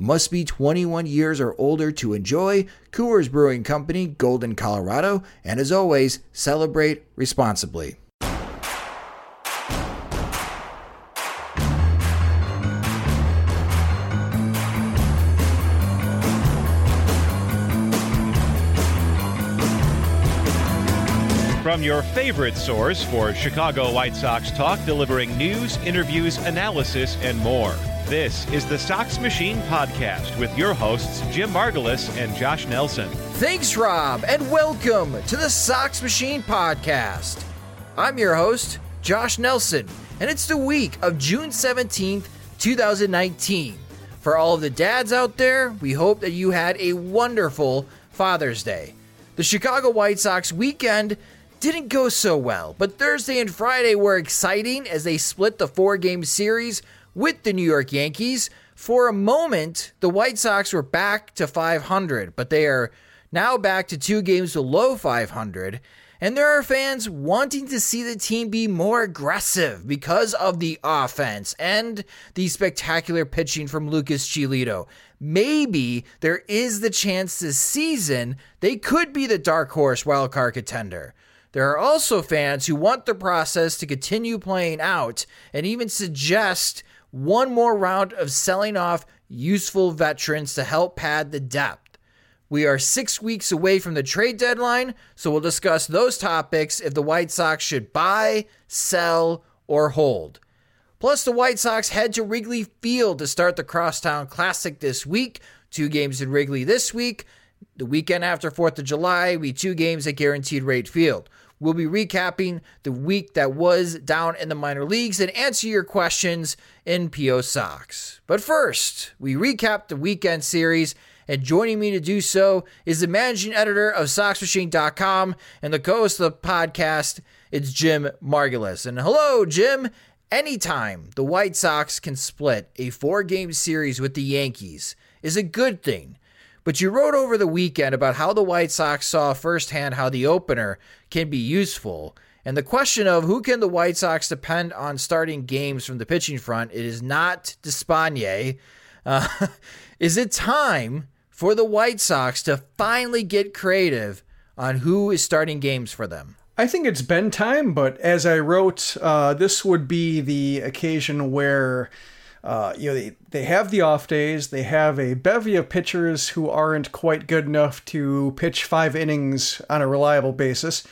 Must be 21 years or older to enjoy. Coors Brewing Company, Golden, Colorado. And as always, celebrate responsibly. From your favorite source for Chicago White Sox talk, delivering news, interviews, analysis, and more. This is the Sox Machine Podcast with your hosts, Jim Margalus and Josh Nelson. Thanks, Rob, and welcome to the Sox Machine Podcast. I'm your host, Josh Nelson, and it's the week of June 17th, 2019. For all of the dads out there, we hope that you had a wonderful Father's Day. The Chicago White Sox weekend didn't go so well, but Thursday and Friday were exciting as they split the four game series with the New York Yankees. For a moment, the White Sox were back to 500, but they are now back to two games below 500. And there are fans wanting to see the team be more aggressive because of the offense and the spectacular pitching from Lucas Giolito. Maybe there is the chance this season they could be the dark horse wildcard contender. There are also fans who want the process to continue playing out and even suggest one more round of selling off useful veterans to help pad the depth. We are six weeks away from the trade deadline, so we'll discuss those topics if the White Sox should buy, sell, or hold. Plus, the White Sox head to Wrigley Field to start the Crosstown Classic this week. Two games in Wrigley this week. The weekend after 4th of July, we two games at Guaranteed Rate Field. We'll be recapping the week that was down in the minor leagues and answer your questions in PO Sox. But first, we recap the weekend series, and joining me to do so is the managing editor of SoxMachine.com and the co host of the podcast. It's Jim Margalus. And hello, Jim. Anytime the White Sox can split a four game series with the Yankees is a good thing. But you wrote over the weekend about how the White Sox saw firsthand how the opener can be useful. And the question of who can the White Sox depend on starting games from the pitching front, it is not Despaigne. Uh, is it time for the White Sox to finally get creative on who is starting games for them? I think it's been time, but as I wrote, uh, this would be the occasion where uh, you know, they, they have the off days. They have a bevy of pitchers who aren't quite good enough to pitch five innings on a reliable basis.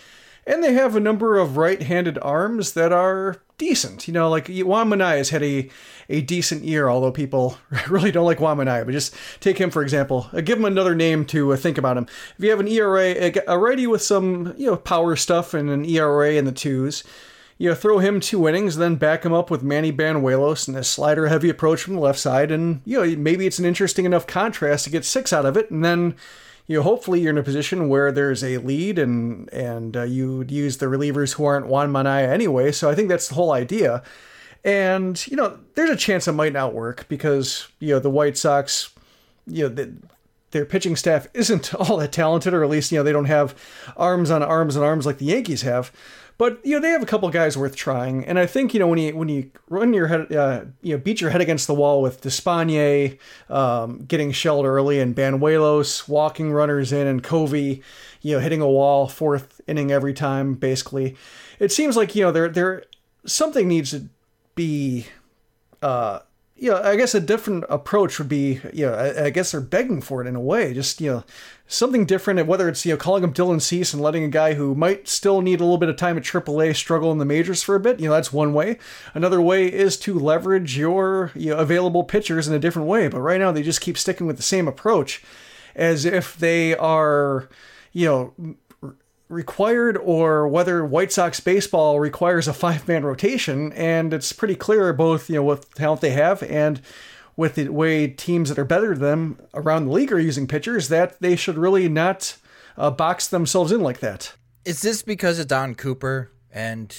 And they have a number of right handed arms that are decent. You know, like Juan Minaya has had a, a decent year, although people really don't like Juan Minaya. But just take him, for example. Uh, give him another name to uh, think about him. If you have an ERA, a righty with some you know power stuff and an ERA in the twos, you know, throw him two innings, then back him up with Manny Banuelos and a slider heavy approach from the left side, and you know maybe it's an interesting enough contrast to get six out of it, and then you know hopefully you're in a position where there's a lead and and uh, you use the relievers who aren't Juan Minaya anyway. So I think that's the whole idea, and you know there's a chance it might not work because you know the White Sox, you know. The, their pitching staff isn't all that talented, or at least you know they don't have arms on arms and arms like the Yankees have. But you know they have a couple guys worth trying, and I think you know when you when you run your head, uh, you know beat your head against the wall with Despaigne um, getting shelled early, and Banuelos walking runners in, and Covey, you know hitting a wall fourth inning every time basically. It seems like you know there there something needs to be uh, you know, I guess a different approach would be, you know, I, I, guess they're begging for it in a way, just, you know, something different, whether it's, you know, calling him Dylan Cease and letting a guy who might still need a little bit of time at AAA struggle in the majors for a bit, you know, that's one way. Another way is to leverage your, you know, available pitchers in a different way. But right now they just keep sticking with the same approach as if they are, you know, required or whether White Sox baseball requires a five man rotation. And it's pretty clear both, you know, with the talent they have and with the way teams that are better than them around the league are using pitchers that they should really not uh, box themselves in like that. Is this because of Don Cooper and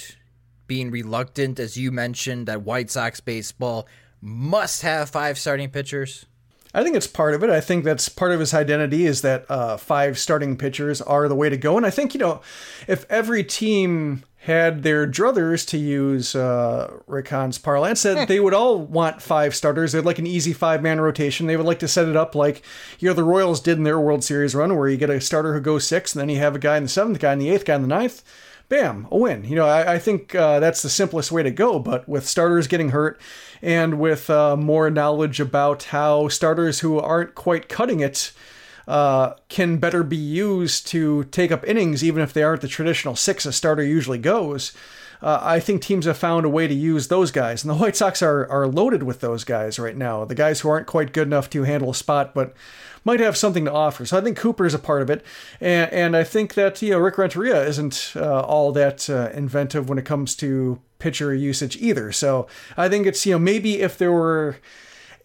being reluctant, as you mentioned, that White Sox baseball must have five starting pitchers? I think it's part of it. I think that's part of his identity is that uh, five starting pitchers are the way to go. And I think, you know, if every team had their druthers, to use uh, Rick Hahn's parlance, that they would all want five starters. They'd like an easy five man rotation. They would like to set it up like, you know, the Royals did in their World Series run, where you get a starter who goes six, and then you have a guy in the seventh, guy in the eighth, guy in the ninth bam, a win. You know, I, I think uh, that's the simplest way to go. But with starters getting hurt and with uh, more knowledge about how starters who aren't quite cutting it uh, can better be used to take up innings, even if they aren't the traditional six a starter usually goes. Uh, I think teams have found a way to use those guys, and the White Sox are are loaded with those guys right now. The guys who aren't quite good enough to handle a spot, but might have something to offer. So I think Cooper is a part of it, and, and I think that you know Rick Renteria isn't uh, all that uh, inventive when it comes to pitcher usage either. So I think it's you know maybe if there were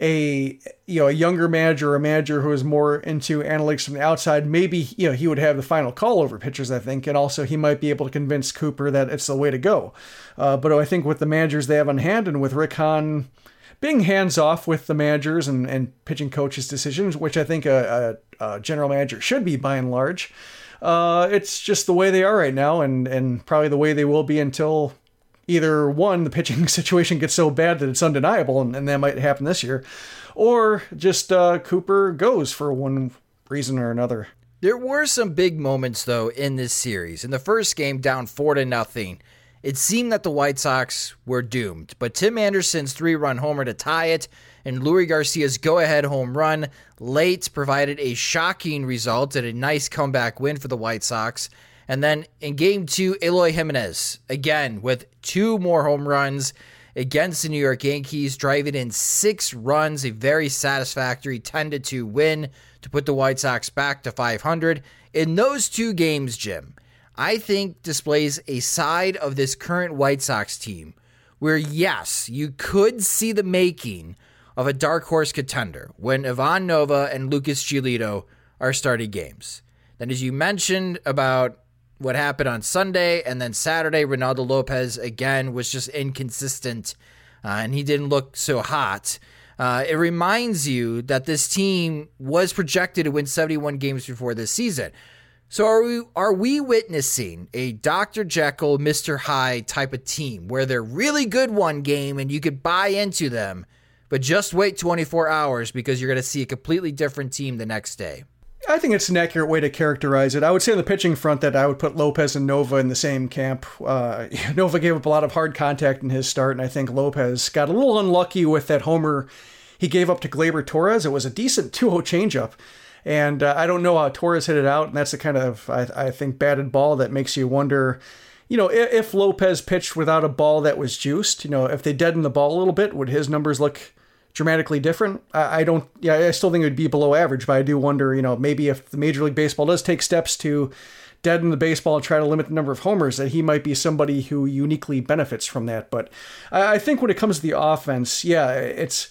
a you know a younger manager or a manager who is more into analytics from the outside, maybe you know he would have the final call over pitchers. I think, and also he might be able to convince Cooper that it's the way to go. Uh, but I think with the managers they have on hand and with Rick Hahn being hands off with the managers and, and pitching coaches' decisions, which I think a, a, a general manager should be by and large. Uh, it's just the way they are right now, and, and probably the way they will be until either one, the pitching situation gets so bad that it's undeniable, and, and that might happen this year, or just uh, Cooper goes for one reason or another. There were some big moments though in this series. In the first game, down four to nothing, it seemed that the White Sox were doomed, but Tim Anderson's three run homer to tie it and Leury Garcia's go ahead home run late provided a shocking result and a nice comeback win for the White Sox. And then in game two, Eloy Jimenez, again with two more home runs against the New York Yankees, driving in six runs, a very satisfactory 10 to 2 win to put the White Sox back to 500. In those two games, Jim, I think displays a side of this current White Sox team where, yes, you could see the making of a dark horse contender when Ivan Nova and Lucas Giolito are starting games. Then, as you mentioned about what happened on Sunday and then Saturday, Reynaldo Lopez again was just inconsistent uh, and he didn't look so hot. Uh, it reminds you that this team was projected to win 71 games before this season. So are we are we witnessing a Dr. Jekyll, Mr. Hyde type of team where they're really good one game and you could buy into them, but just wait 24 hours because you're going to see a completely different team the next day? I think it's an accurate way to characterize it. I would say on the pitching front that I would put Lopez and Nova in the same camp. Uh, Nova gave up a lot of hard contact in his start, and I think Lopez got a little unlucky with that homer he gave up to Gleyber Torres. It was a decent 2 0 changeup. And uh, I don't know how Torres hit it out, and that's the kind of I, I think batted ball that makes you wonder. You know, if Lopez pitched without a ball that was juiced, you know, if they deadened the ball a little bit, would his numbers look dramatically different? I, I don't. Yeah, I still think it would be below average, but I do wonder. You know, maybe if the Major League Baseball does take steps to deaden the baseball and try to limit the number of homers, that he might be somebody who uniquely benefits from that. But I, I think when it comes to the offense, yeah, it's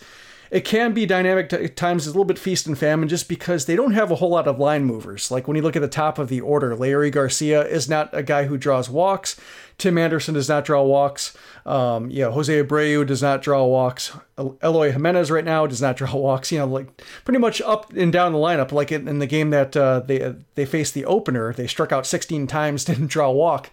it can be dynamic at times, a little bit feast and famine, just because they don't have a whole lot of line movers. Like when you look at the top of the order, Leury Garcia is not a guy who draws walks. Tim Anderson does not draw walks. Um, you know, Jose Abreu does not draw walks. Eloy Jimenez right now does not draw walks. You know, like pretty much up and down the lineup. Like in, in the game that uh, they they faced the opener, they struck out 16 times, didn't draw a walk.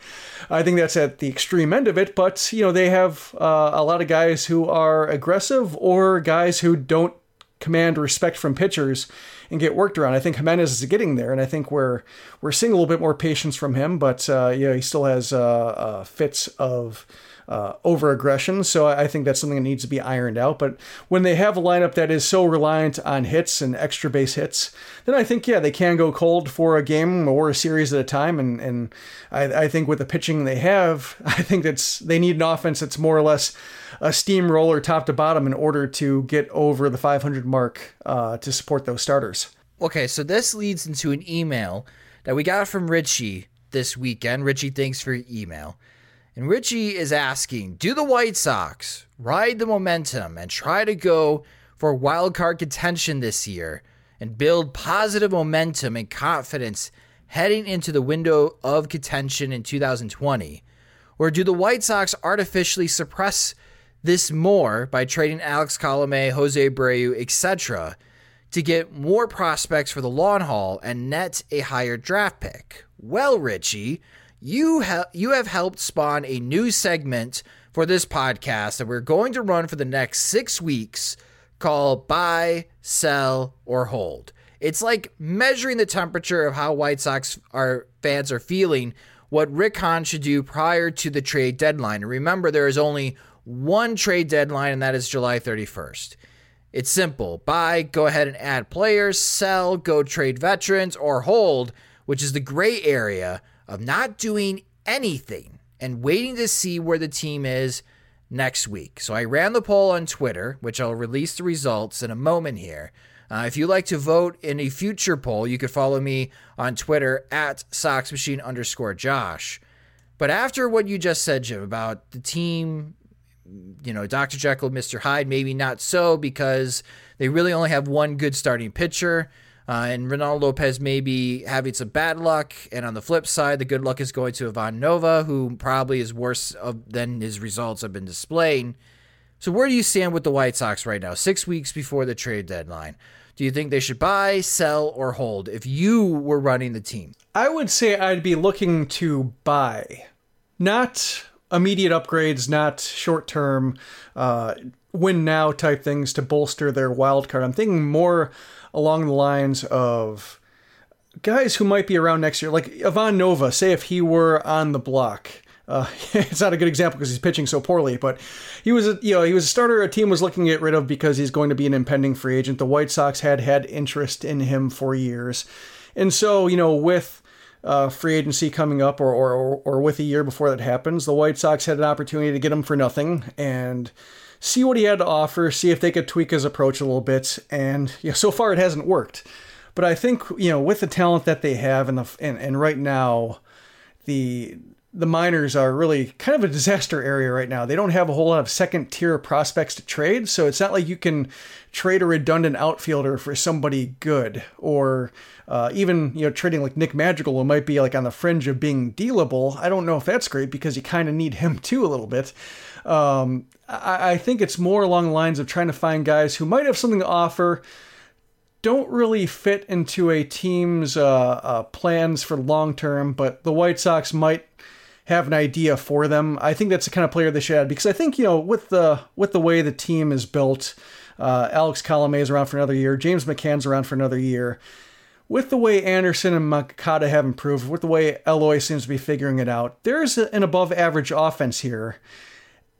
I think that's at the extreme end of it. But you know, they have uh, a lot of guys who are aggressive or guys who don't command respect from pitchers and get worked around. I think Jimenez is getting there, and I think we're we're seeing a little bit more patience from him. But uh, yeah, he still has uh, uh, fits of uh, over aggression. So I think that's something that needs to be ironed out. But when they have a lineup that is so reliant on hits and extra base hits, then I think, yeah, they can go cold for a game or a series at a time. And, and I, I think with the pitching they have, I think that's they need an offense that's more or less a steamroller top to bottom in order to get over the 500 mark uh, to support those starters. Okay, so this leads into an email that we got from Richie this weekend. Richie, thanks for your email. And Richie is asking Do the White Sox ride the momentum and try to go for wild card contention this year and build positive momentum and confidence heading into the window of contention in 2020? Or do the White Sox artificially suppress this more by trading Alex Colome, Jose Abreu, etc., to get more prospects for the long haul and net a higher draft pick? Well, Richie, you have you have helped spawn a new segment for this podcast that we're going to run for the next six weeks called Buy, Sell, or Hold. It's like measuring the temperature of how White Sox are fans are feeling, what Rick Hahn should do prior to the trade deadline. And remember, there is only one trade deadline, and that is July 31st. It's simple buy, go ahead and add players, sell, go trade veterans, or hold, which is the gray area of not doing anything and waiting to see where the team is next week. So I ran the poll on Twitter, which I'll release the results in a moment here. Uh, if you'd like to vote in a future poll, you could follow me on Twitter at SoxMachine underscore Josh. But after what you just said, Jim, about the team, you know, Dr. Jekyll, Mr. Hyde, maybe not so because they really only have one good starting pitcher. Uh, and Reynaldo Lopez may be having some bad luck. And on the flip side, the good luck is going to Ivan Nova, who probably is worse of, than his results have been displaying. So, where do you stand with the White Sox right now, six weeks before the trade deadline? Do you think they should buy, sell, or hold if you were running the team? I would say I'd be looking to buy, not immediate upgrades, not short term, uh, win now type things to bolster their wild card. I'm thinking more along the lines of guys who might be around next year, like Ivan Nova. Say if he were on the block. Uh, it's not a good example because he's pitching so poorly, but he was a you know he was a starter a team was looking to get rid of because he's going to be an impending free agent. The White Sox had had interest in him for years, and so you know with uh, free agency coming up or, or or with a year before that happens, the White Sox had an opportunity to get him for nothing and see what he had to offer, see if they could tweak his approach a little bit. And know, so far it hasn't worked. But I think you know with the talent that they have and the and, and right now, the the minors are really kind of a disaster area right now. They don't have a whole lot of second tier prospects to trade, so it's not like you can trade a redundant outfielder for somebody good, or uh, even you know trading like Nick Madrigal, who might be like on the fringe of being dealable. I don't know if that's great because you kind of need him too a little bit. Um, I, I think it's more along the lines of trying to find guys who might have something to offer don't really fit into a team's uh, uh, plans for long term, but the White Sox might have an idea for them. I think that's the kind of player they should add because I think you know with the with the way the team is built, uh, Alex Colome is around for another year, James McCann's around for another year. With the way Anderson and Moncada have improved, with the way Eloy seems to be figuring it out, there's an above average offense here.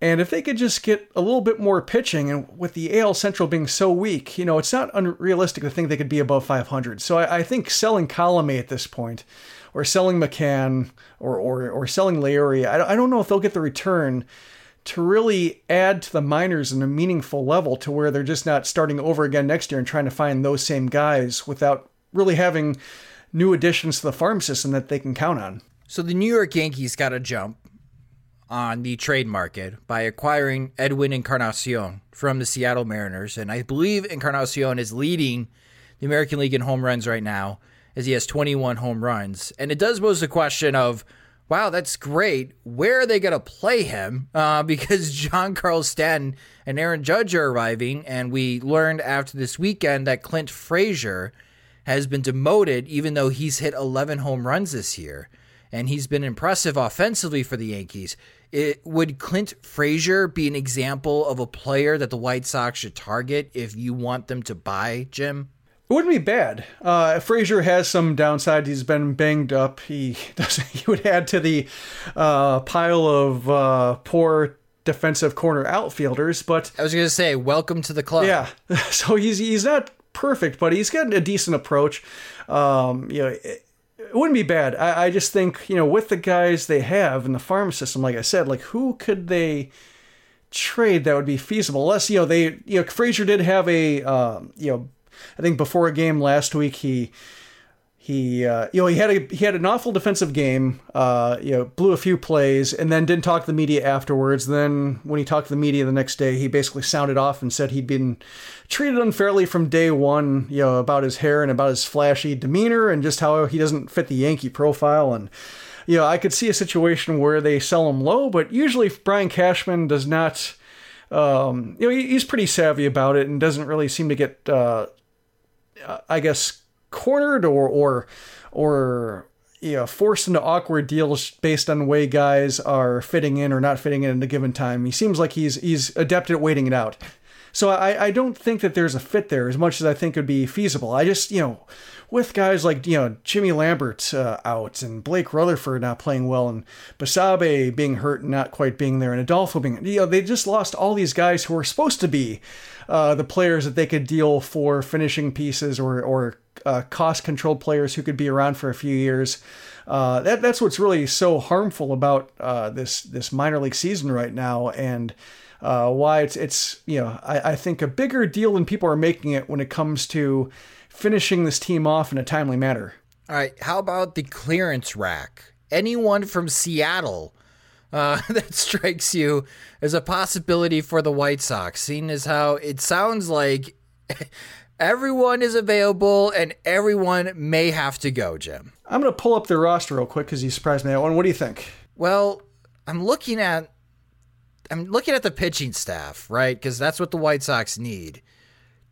And if they could just get a little bit more pitching, and with the AL Central being so weak, you know, it's not unrealistic to think they could be above 500. So I, I think selling Colome at this point, or selling McCann, or or, or selling Leury, I, I don't know if they'll get the return to really add to the minors in a meaningful level to where they're just not starting over again next year and trying to find those same guys without really having new additions to the farm system that they can count on. So the New York Yankees got a jump on the trade market by acquiring Edwin Encarnacion from the Seattle Mariners. And I believe Encarnacion is leading the American League in home runs right now, as he has 21 home runs. And it does pose the question of wow, that's great. Where are they going to play him? Uh, because Giancarlo Stanton and Aaron Judge are arriving, and we learned after this weekend that Clint Frazier has been demoted, even though he's hit 11 home runs this year, and he's been impressive offensively for the Yankees. It, would Clint Frazier be an example of a player that the White Sox should target if you want them to buy, Jim? It wouldn't be bad. Uh, Frazier has some downside. He's been banged up. He does. He would add to the uh, pile of uh, poor defensive corner outfielders. But I was going to say, welcome to the club. Yeah. So he's he's not perfect, but he's got a decent approach. Um, you know, it, it wouldn't be bad. I, I just think you know with the guys they have in the farm system, like I said, like who could they? trade that would be feasible unless you know they you know Frazier did have a um, you know I think before a game last week he he uh, you know he had a he had an awful defensive game uh, you know blew a few plays and then didn't talk to the media afterwards. Then when he talked to the media the next day he basically sounded off and said he'd been treated unfairly from day one you know about his hair and about his flashy demeanor and just how he doesn't fit the Yankee profile. And you know I could see a situation where they sell him low but usually Brian Cashman does not um, you know he's pretty savvy about it and doesn't really seem to get uh, I guess cornered or or or you know, forced into awkward deals based on the way guys are fitting in or not fitting in at a given time. He seems like he's he's adept at waiting it out. So I, I don't think that there's a fit there as much as I think would be feasible. I just, you know, with guys like, you know, Jimmy Lambert uh, out and Blake Rutherford not playing well and Basabe being hurt and not quite being there and Adolfo being, you know, they just lost all these guys who were supposed to be uh, the players that they could deal for finishing pieces or, or uh, cost controlled players who could be around for a few years. Uh, that, that's what's really so harmful about uh, this this minor league season right now, and uh, why it's it's you know I, I think a bigger deal than people are making it when it comes to finishing this team off in a timely manner. All right, how about the clearance rack? Anyone from Seattle uh, that strikes you as a possibility for the White Sox, seeing as how it sounds like everyone is available and everyone may have to go, Jim. I'm going to pull up the roster real quick because you surprised me that one. What do you think? Well, I'm looking at I'm looking at the pitching staff, right? Because that's what the White Sox need.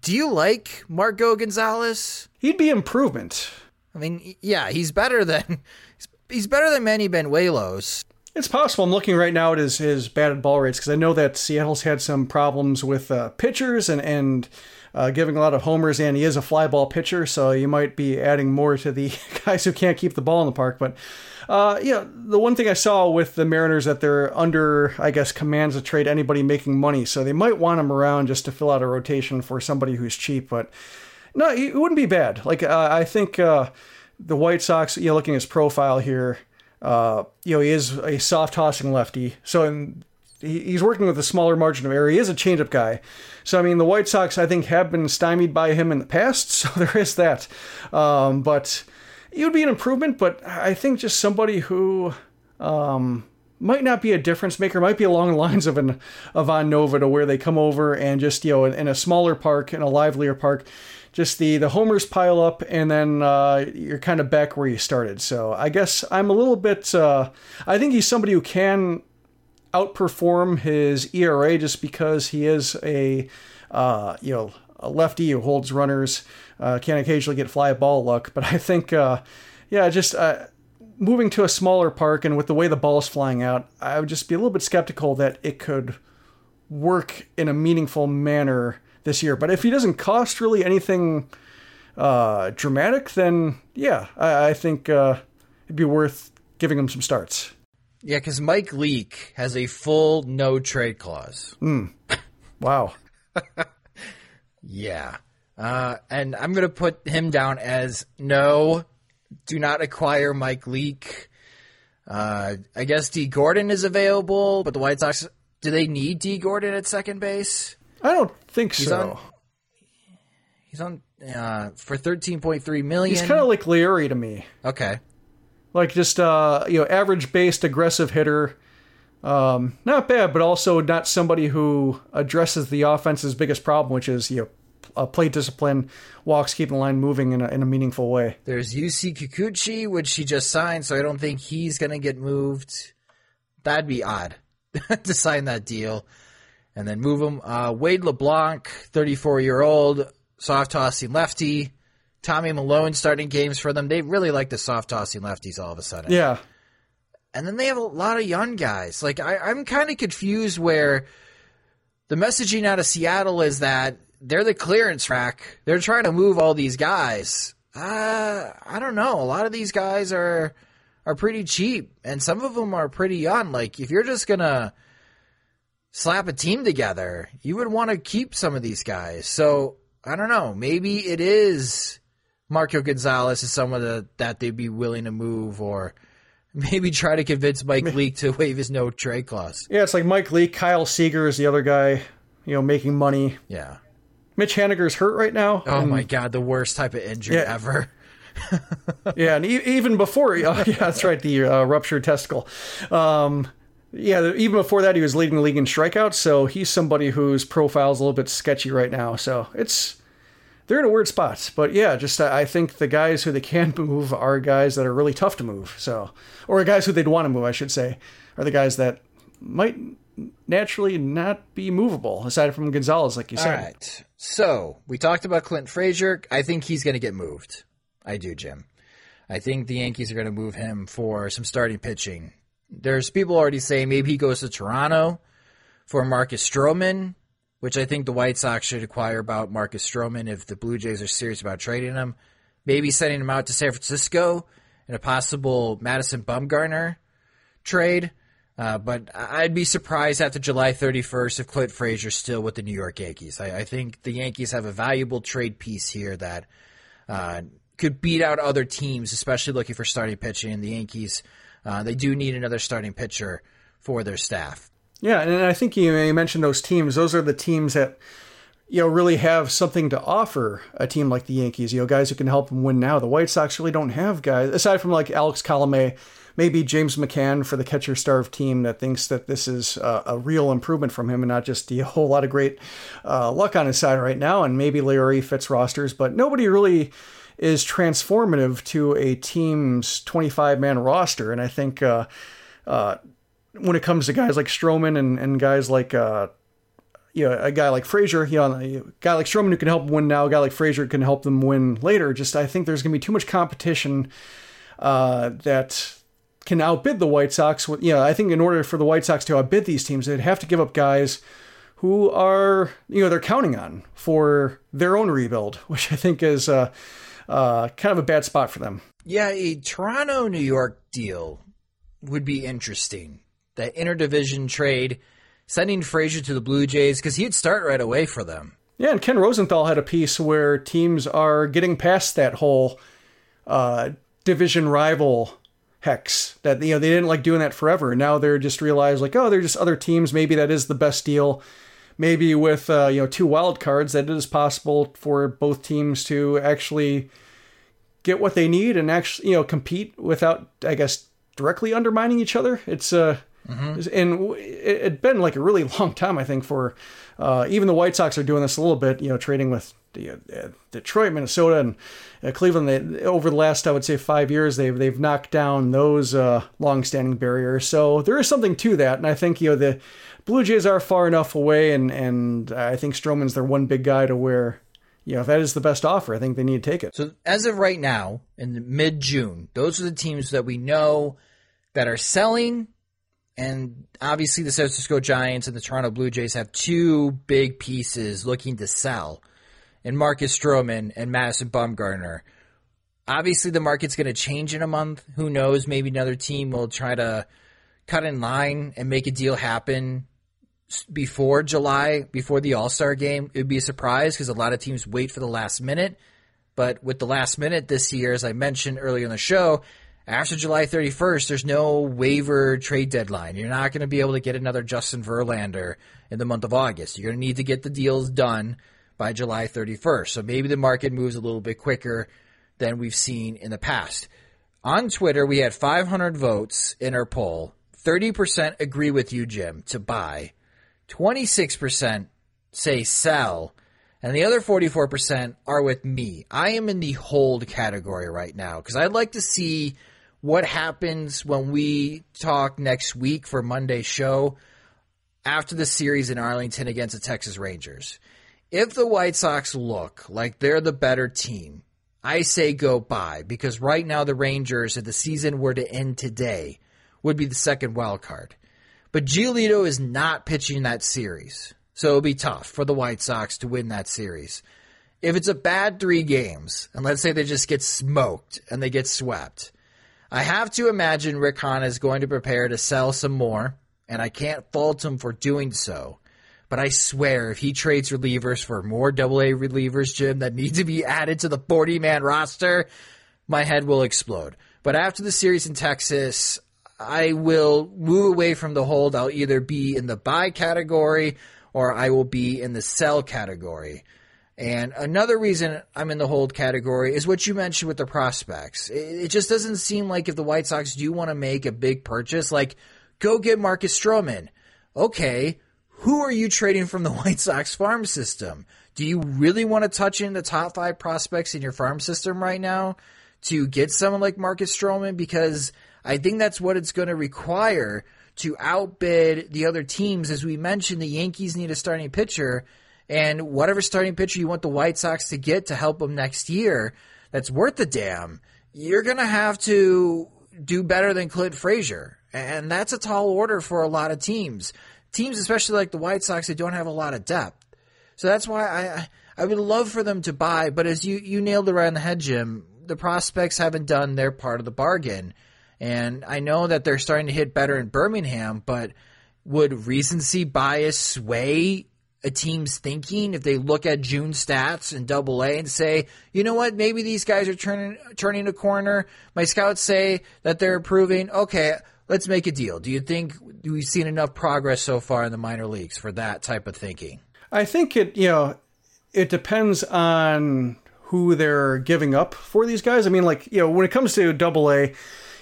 Do you like Marco Gonzalez? He'd be improvement. I mean, yeah, he's better than he's better than Manny Banuelos. It's possible. I'm looking right now at his, his batted ball rates because I know that Seattle's had some problems with uh, pitchers and and uh, giving a lot of homers, and he is a fly ball pitcher, so you might be adding more to the guys who can't keep the ball in the park. But uh, yeah, the one thing I saw with the Mariners that they're under, I guess, commands to trade anybody making money, so they might want him around just to fill out a rotation for somebody who's cheap. But no, it wouldn't be bad. Like uh, I think uh, the White Sox, you know, looking at his profile here uh, you know, he is a soft tossing lefty. So in, he, he's working with a smaller margin of error. He is a changeup guy. So, I mean, the White Sox, I think, have been stymied by him in the past. So there is that. Um, but it would be an improvement. But I think just somebody who. Um, might not be a difference maker, might be along the lines of an Ivan Nova to where they come over and just, you know, in, in a smaller park, in a livelier park, just the the homers pile up and then uh, you're kind of back where you started. So I guess I'm a little bit. Uh, I think he's somebody who can outperform his ERA just because he is a uh, you know lefty who holds runners, uh, can occasionally get fly ball luck. But I think uh, yeah, just uh, moving to a smaller park and with the way the ball is flying out, I would just be a little bit skeptical that it could work in a meaningful manner this year. But if he doesn't cost really anything uh, dramatic, then yeah, I, I think uh, it'd be worth giving him some starts. Yeah, because Mike Leake has a full no trade clause. Mm. Wow. yeah. Uh, and I'm going to put him down as no, do not acquire Mike Leake. Uh, I guess Dee Gordon is available, but the White Sox, do they need Dee Gordon at second base? I don't think he's so. On, he's on uh, for thirteen point three million. He's kind of like Leury to me. Okay, like just uh, you know average based aggressive hitter. Um, not bad, but also not somebody who addresses the offense's biggest problem, which is you know uh, play discipline, walks, keeping the line moving in a, in a meaningful way. There's Yusei Kikuchi, which he just signed, so I don't think he's going to get moved. That'd be odd to sign that deal and then move him. Uh, Wade LeBlanc, 34 year old, soft tossing lefty. Tommy Milone starting games for them. They really like the soft tossing lefties all of a sudden. Yeah. And then they have a lot of young guys. Like I, I'm kind of confused where the messaging out of Seattle is that they're the clearance rack. They're trying to move all these guys. Uh, I don't know. A lot of these guys are are pretty cheap, and some of them are pretty young. Like if you're just gonna slap a team together, you would want to keep some of these guys. So I don't know. Maybe it is Marco Gonzalez is someone that, that they'd be willing to move, or maybe try to convince Mike Leake to waive his no trade clause. Yeah, it's like Mike Leake, Kyle Seager is the other guy, you know, making money. Yeah. Mitch Haniger's hurt right now. Oh my god, the worst type of injury Yeah. ever. yeah, and e- even before, yeah, that's right, the uh, ruptured testicle. Um, yeah, even before that, he was leading the league in strikeouts. So he's somebody whose profile's a little bit sketchy right now. So it's they're in a weird spot. But yeah, just I think the guys who they can move are guys that are really tough to move. So or guys who they'd want to move, I should say, are the guys that might naturally not be movable aside from Gonzalez, like you All said. right. So we talked about Clint Frazier. I think he's going to get moved. I do, Jim. I think the Yankees are going to move him for some starting pitching. There's people already saying maybe he goes to Toronto for Marcus Stroman, which I think the White Sox should acquire about Marcus Stroman if the Blue Jays are serious about trading him. Maybe sending him out to San Francisco in a possible Madison Bumgarner trade. Uh, but I'd be surprised after July 31st if Clint Frazier's still with the New York Yankees. I, I think the Yankees have a valuable trade piece here that uh, could beat out other teams, especially looking for starting pitching. And the Yankees, uh, they do need another starting pitcher for their staff. Yeah, and I think you, mentioned those teams. Those are the teams that you know really have something to offer a team like the Yankees. You know, guys who can help them win now. The White Sox really don't have guys aside from like Alex Colomé, maybe James McCann for the catcher starved team that thinks that this is a, a real improvement from him and not just a whole lot of great uh, luck on his side right now. And maybe Leury fits rosters, but nobody really is transformative to a team's 25 man roster. And I think. Uh, uh, when it comes to guys like Stroman and, and guys like uh, you know a guy like Frazier, you know, a guy like Stroman who can help win now, a guy like Frazier can help them win later. Just I think there's going to be too much competition uh, that can outbid the White Sox. You know, I think in order for the White Sox to outbid these teams, they'd have to give up guys who are you know they're counting on for their own rebuild, which I think is uh, uh, kind of a bad spot for them. Yeah, a Toronto New York deal would be interesting. That interdivision trade, sending Frazier to the Blue Jays because he'd start right away for them. Yeah, and Ken Rosenthal had a piece where teams are getting past that whole uh, division rival hex. That you know they didn't like doing that forever. Now they're just realized like, oh, they're just other teams. Maybe that is the best deal. Maybe with uh, you know two wild cards, that it is possible for both teams to actually get what they need and actually you know compete without, I guess, directly undermining each other. It's uh, and it had been like a really long time, I think, for uh, even the White Sox are doing this a little bit, you know, trading with the, uh, Detroit, Minnesota, and uh, Cleveland. They, over the last, I would say, five years, they've they've knocked down those uh, long-standing barriers. So there is something to that, and I think you know the Blue Jays are far enough away, and and I think Stroman's their one big guy to where. You know, if that is the best offer, I think they need to take it. So as of right now, in mid June, those are the teams that we know that are selling. And obviously, the San Francisco Giants and the Toronto Blue Jays have two big pieces looking to sell, and Marcus Stroman and Madison Bumgarner. Obviously, the market's going to change in a month. Who knows? Maybe another team will try to cut in line and make a deal happen before July, before the All Star game. It would be a surprise because a lot of teams wait for the last minute. But with the last minute this year, as I mentioned earlier in the show, after July 31st, there's no waiver trade deadline. You're not going to be able to get another Justin Verlander in the month of August. You're going to need to get the deals done by July 31st. So maybe the market moves a little bit quicker than we've seen in the past. On Twitter, we had 500 votes in our poll. 30% agree with you, Jim, to buy. 26% say sell. And the other 44% are with me. I am in the hold category right now because I'd like to see what happens when we talk next week for Monday's show after the series in Arlington against the Texas Rangers. If the White Sox look like they're the better team, I say go buy because right now the Rangers, if the season were to end today, would be the second wild card. But Giolito is not pitching that series. So it'll be tough for the White Sox to win that series. If it's a bad three games, and let's say they just get smoked and they get swept, I have to imagine Rick Hahn is going to prepare to sell some more, and I can't fault him for doing so. But I swear, if he trades relievers for more AA relievers, Jim, that need to be added to the 40 man roster, my head will explode. But after the series in Texas, I will move away from the hold. I'll either be in the buy category or I will be in the sell category. And another reason I'm in the hold category is what you mentioned with the prospects. It just doesn't seem like if the White Sox do want to make a big purchase, like go get Marcus Stroman. Okay, who are you trading from the White Sox farm system? Do you really want to touch in the top five prospects in your farm system right now to get someone like Marcus Stroman? Because I think that's what it's going to require to outbid the other teams. As we mentioned, the Yankees need a starting pitcher, and whatever starting pitcher you want the White Sox to get to help them next year, that's worth the damn. You're going to have to do better than Clint Frazier, and that's a tall order for a lot of teams. Teams, especially like the White Sox, they don't have a lot of depth. So that's why I I would love for them to buy, but as you you nailed it right on the head, Jim. The prospects haven't done their part of the bargain. And I know that they're starting to hit better in Birmingham, but would recency bias sway a team's thinking if they look at June stats in Double A and say, you know what, maybe these guys are turning turning a corner. My scouts say that they're improving. Okay, let's make a deal. Do you think we've seen enough progress so far in the minor leagues for that type of thinking? I think it, you know, it depends on who they're giving up for these guys. I mean, like, you know, when it comes to Double A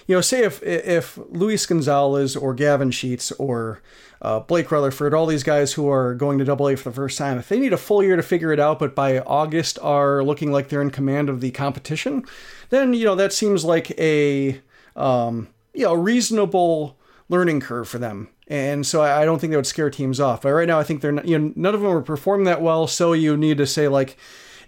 you know, say if if Luis Gonzalez or Gavin Sheets or uh, Blake Rutherford, all these guys who are going to Double A for the first time, if they need a full year to figure it out, but by August are looking like they're in command of the competition, then you know that seems like a um, you know reasonable learning curve for them. And so I don't think that would scare teams off. But right now, I think they're not, you know none of them are performing that well. So you need to say like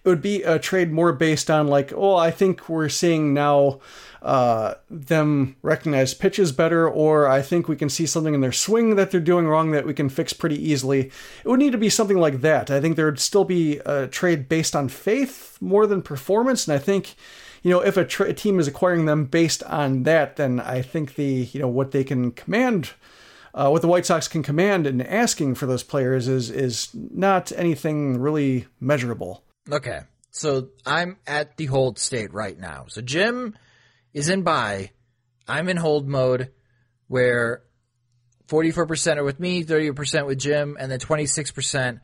it would be a trade more based on like, oh, I think we're seeing now uh, them recognize pitches better, or I think we can see something in their swing that they're doing wrong that we can fix pretty easily. It would need to be something like that. I think there would still be a trade based on faith more than performance, and I think you know if a, tra- a team is acquiring them based on that, then I think the you know what they can command. Uh, what the White Sox can command in asking for those players is is not anything really measurable. Okay, so I'm at the hold state right now. So Jim is in buy. I'm in hold mode where 44% are with me, 30% with Jim, and then 26%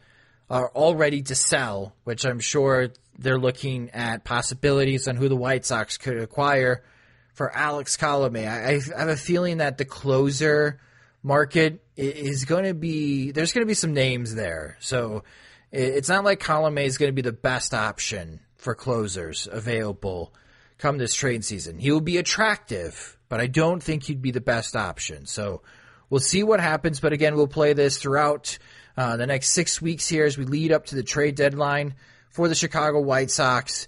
are all ready to sell, which I'm sure they're looking at possibilities on who the White Sox could acquire for Alex Colome. I, I have a feeling that the closer market is going to be, there's going to be some names there. So it's not like Colome is going to be the best option for closers available come this trade season. He will be attractive, but I don't think he'd be the best option. So we'll see what happens. But again, we'll play this throughout uh, the next six weeks here as we lead up to the trade deadline for the Chicago White Sox.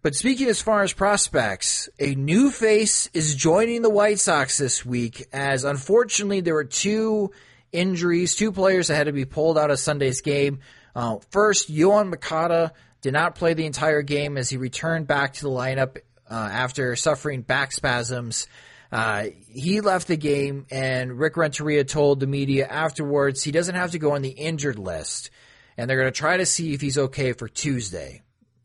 But speaking as far as prospects, a new face is joining the White Sox this week as unfortunately there were two injuries, two players that had to be pulled out of Sunday's game. Uh, first, Yoan Moncada did not play the entire game as he returned back to the lineup uh, after suffering back spasms. Uh, he left the game, and Rick Renteria told the media afterwards he doesn't have to go on the injured list, and they're going to try to see if he's okay for Tuesday.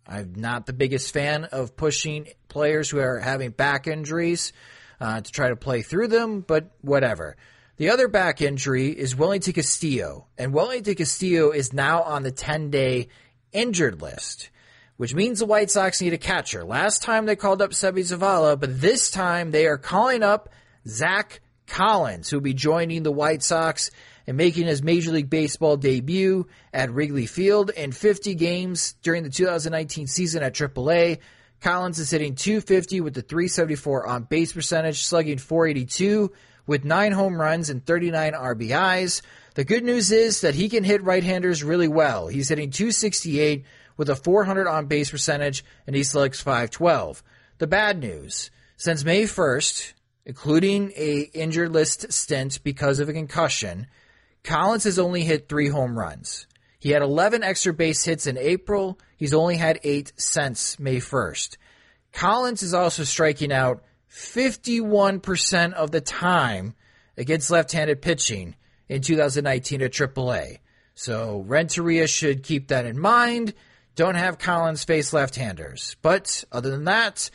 I'm not the biggest fan of pushing players who are having back injuries uh, to try to play through them, but whatever. The other back injury is Wellington Castillo, and Wellington Castillo is now on the 10 day injured list which means the White Sox need a catcher. Last time they called up Seby Zavala, but this time they are calling up Zach Collins, who will be joining the White Sox and making his Major League Baseball debut at Wrigley Field in 50 games during the 2019 season at AAA. Collins is hitting 250 with the 374 on base percentage, slugging 482 with nine home runs and 39 RBIs. The good news is that he can hit right-handers really well. He's hitting 268 with a 400 on base percentage and he slugs 512. The bad news, since May 1st, including a injured list stint because of a concussion, Collins has only hit 3 home runs. He had 11 extra base hits in April. He's only had 8 since May 1st. Collins is also striking out 51% of the time against left-handed pitching in 2019 at AAA. So Renteria should keep that in mind. Don't have Collins face left-handers. But other than that,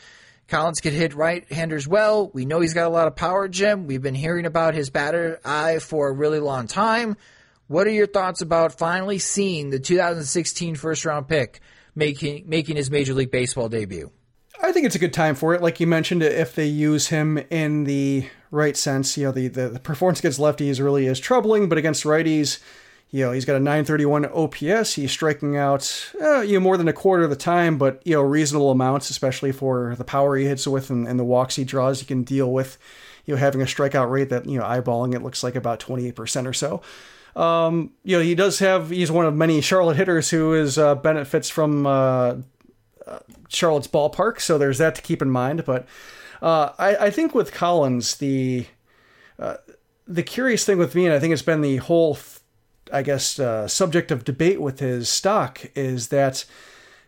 Collins can hit right-handers well. We know he's got a lot of power, Jim. We've been hearing about his batter eye for a really long time. What are your thoughts about finally seeing the 2016 first-round pick making making his Major League Baseball debut? I think it's a good time for it. Like you mentioned, if they use him in the right sense, you know, the, the, the performance against lefties really is troubling, but against righties, you know, he's got a 931 OPS. He's striking out, uh, you know, more than a quarter of the time, but, you know, reasonable amounts, especially for the power he hits with and, and the walks he draws. He can deal with, you know, having a strikeout rate that, you know, eyeballing it looks like about 28% or so. Um, you know, he does have, he's one of many Charlotte hitters who is, uh, benefits from, uh, Charlotte's ballpark, so there's that to keep in mind. But uh, I, I, think with Collins, the uh, the curious thing with me, and I think it's been the whole, I guess, uh, subject of debate with his stock, is that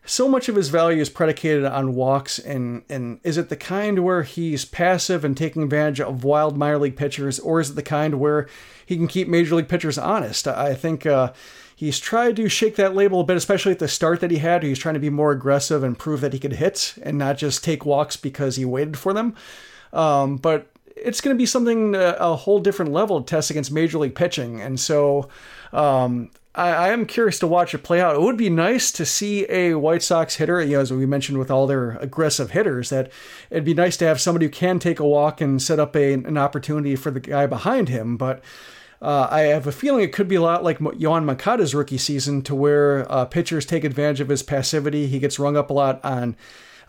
so much of his value is predicated on walks, and and is it the kind where he's passive and taking advantage of wild minor league pitchers, or is it the kind where he can keep major league pitchers honest? I think uh, He's tried to shake that label a bit, especially at the start that he had. He's trying to be more aggressive and prove that he could hit and not just take walks because he waited for them. Um, but it's going to be something uh, a whole different level to test against major league pitching. And so um, I, I, am curious to watch it play out. It would be nice to see a White Sox hitter, you know, as we mentioned with all their aggressive hitters, that it'd be nice to have somebody who can take a walk and set up a, an opportunity for the guy behind him. But uh, I have a feeling it could be a lot like Yoan Moncada's rookie season, to where uh, pitchers take advantage of his passivity. He gets rung up a lot on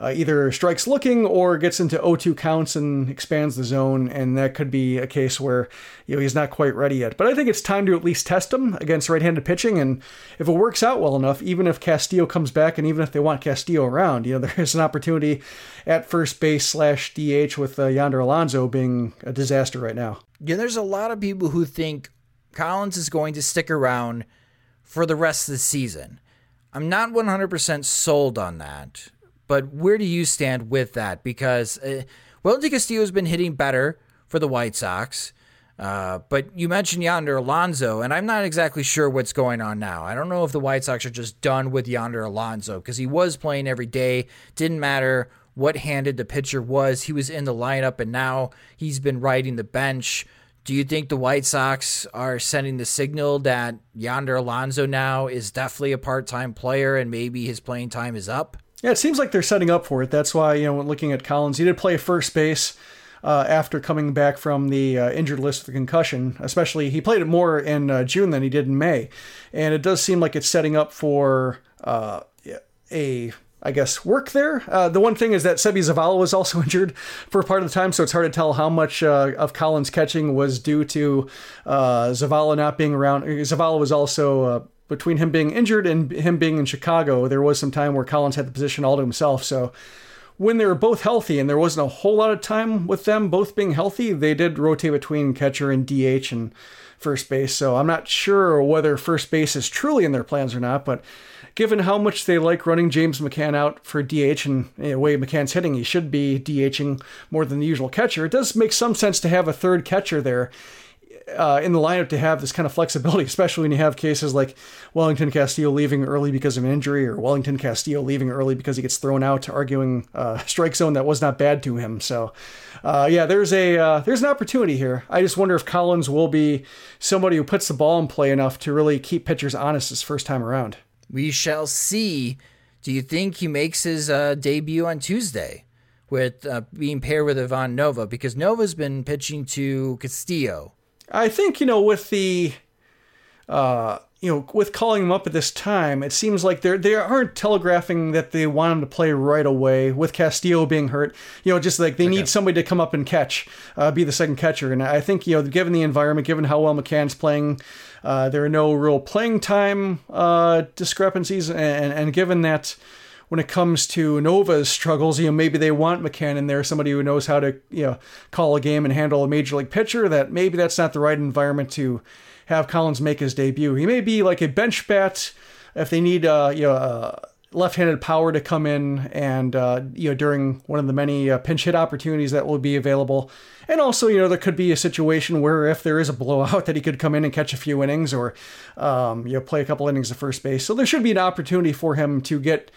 uh, either strikes looking or gets into 0-2 counts and expands the zone, and that could be a case where you know he's not quite ready yet. But I think it's time to at least test him against right-handed pitching, and if it works out well enough, even if Castillo comes back, and even if they want Castillo around, you know there is an opportunity at first base slash DH with uh, Yonder Alonso being a disaster right now. Yeah, there's a lot of people who think Collins is going to stick around for the rest of the season. I'm not 100% sold on that, but where do you stand with that? Because uh, Wellington Castillo has been hitting better for the White Sox. Uh, but you mentioned Yonder Alonso, and I'm not exactly sure what's going on now. I don't know if the White Sox are just done with Yonder Alonso because he was playing every day. Didn't matter what handed the pitcher was. He was in the lineup, and now he's been riding the bench. Do you think the White Sox are sending the signal that Yonder Alonso now is definitely a part time player and maybe his playing time is up? Yeah, it seems like they're setting up for it. That's why, you know, looking at Collins, he did play first base. Uh, after coming back from the uh, injured list with concussion, especially he played it more in uh, June than he did in May, and it does seem like it's setting up for uh, a I guess, work there. Uh, the one thing is that Seby Zavala was also injured for part of the time, so it's hard to tell how much uh, of Collins' catching was due to uh, Zavala not being around. Zavala was also, uh, between him being injured and him being in Chicago, there was some time where Collins had the position all to himself. So when they were both healthy and there wasn't a whole lot of time with them both being healthy, they did rotate between catcher and DH and first base. So I'm not sure whether first base is truly in their plans or not, but given how much they like running James McCann out for DH and the way McCann's hitting, he should be DHing more than the usual catcher. It does make some sense to have a third catcher there. Uh, in the lineup to have this kind of flexibility, especially when you have cases like Wellington Castillo leaving early because of an injury, or Wellington Castillo leaving early because he gets thrown out, arguing uh, strike zone that was not bad to him. So, uh, yeah, there's a uh, there's an opportunity here. I just wonder if Collins will be somebody who puts the ball in play enough to really keep pitchers honest his first time around. We shall see. Do you think he makes his uh, debut on Tuesday? with uh, being paired with Ivan Nova because Nova's been pitching to Castillo. I think you know with the, uh, you know, with calling him up at this time, it seems like they're they aren't telegraphing that they want him to play right away. With Castillo being hurt, you know, just like they okay. need somebody to come up and catch, uh, be the second catcher. And I think you know, given the environment, given how well McCann's playing, uh, there are no real playing time uh, discrepancies, and, and given that when it comes to Nova's struggles, you know, maybe they want McCann in there, somebody who knows how to, you know, call a game and handle a major league pitcher, that maybe that's not the right environment to have Collins make his debut. He may be like a bench bat if they need, uh, you know, uh, left-handed power to come in and uh, you know during one of the many uh, pinch hit opportunities that will be available and also you know there could be a situation where if there is a blowout that he could come in and catch a few innings or um, you know play a couple innings at first base so there should be an opportunity for him to get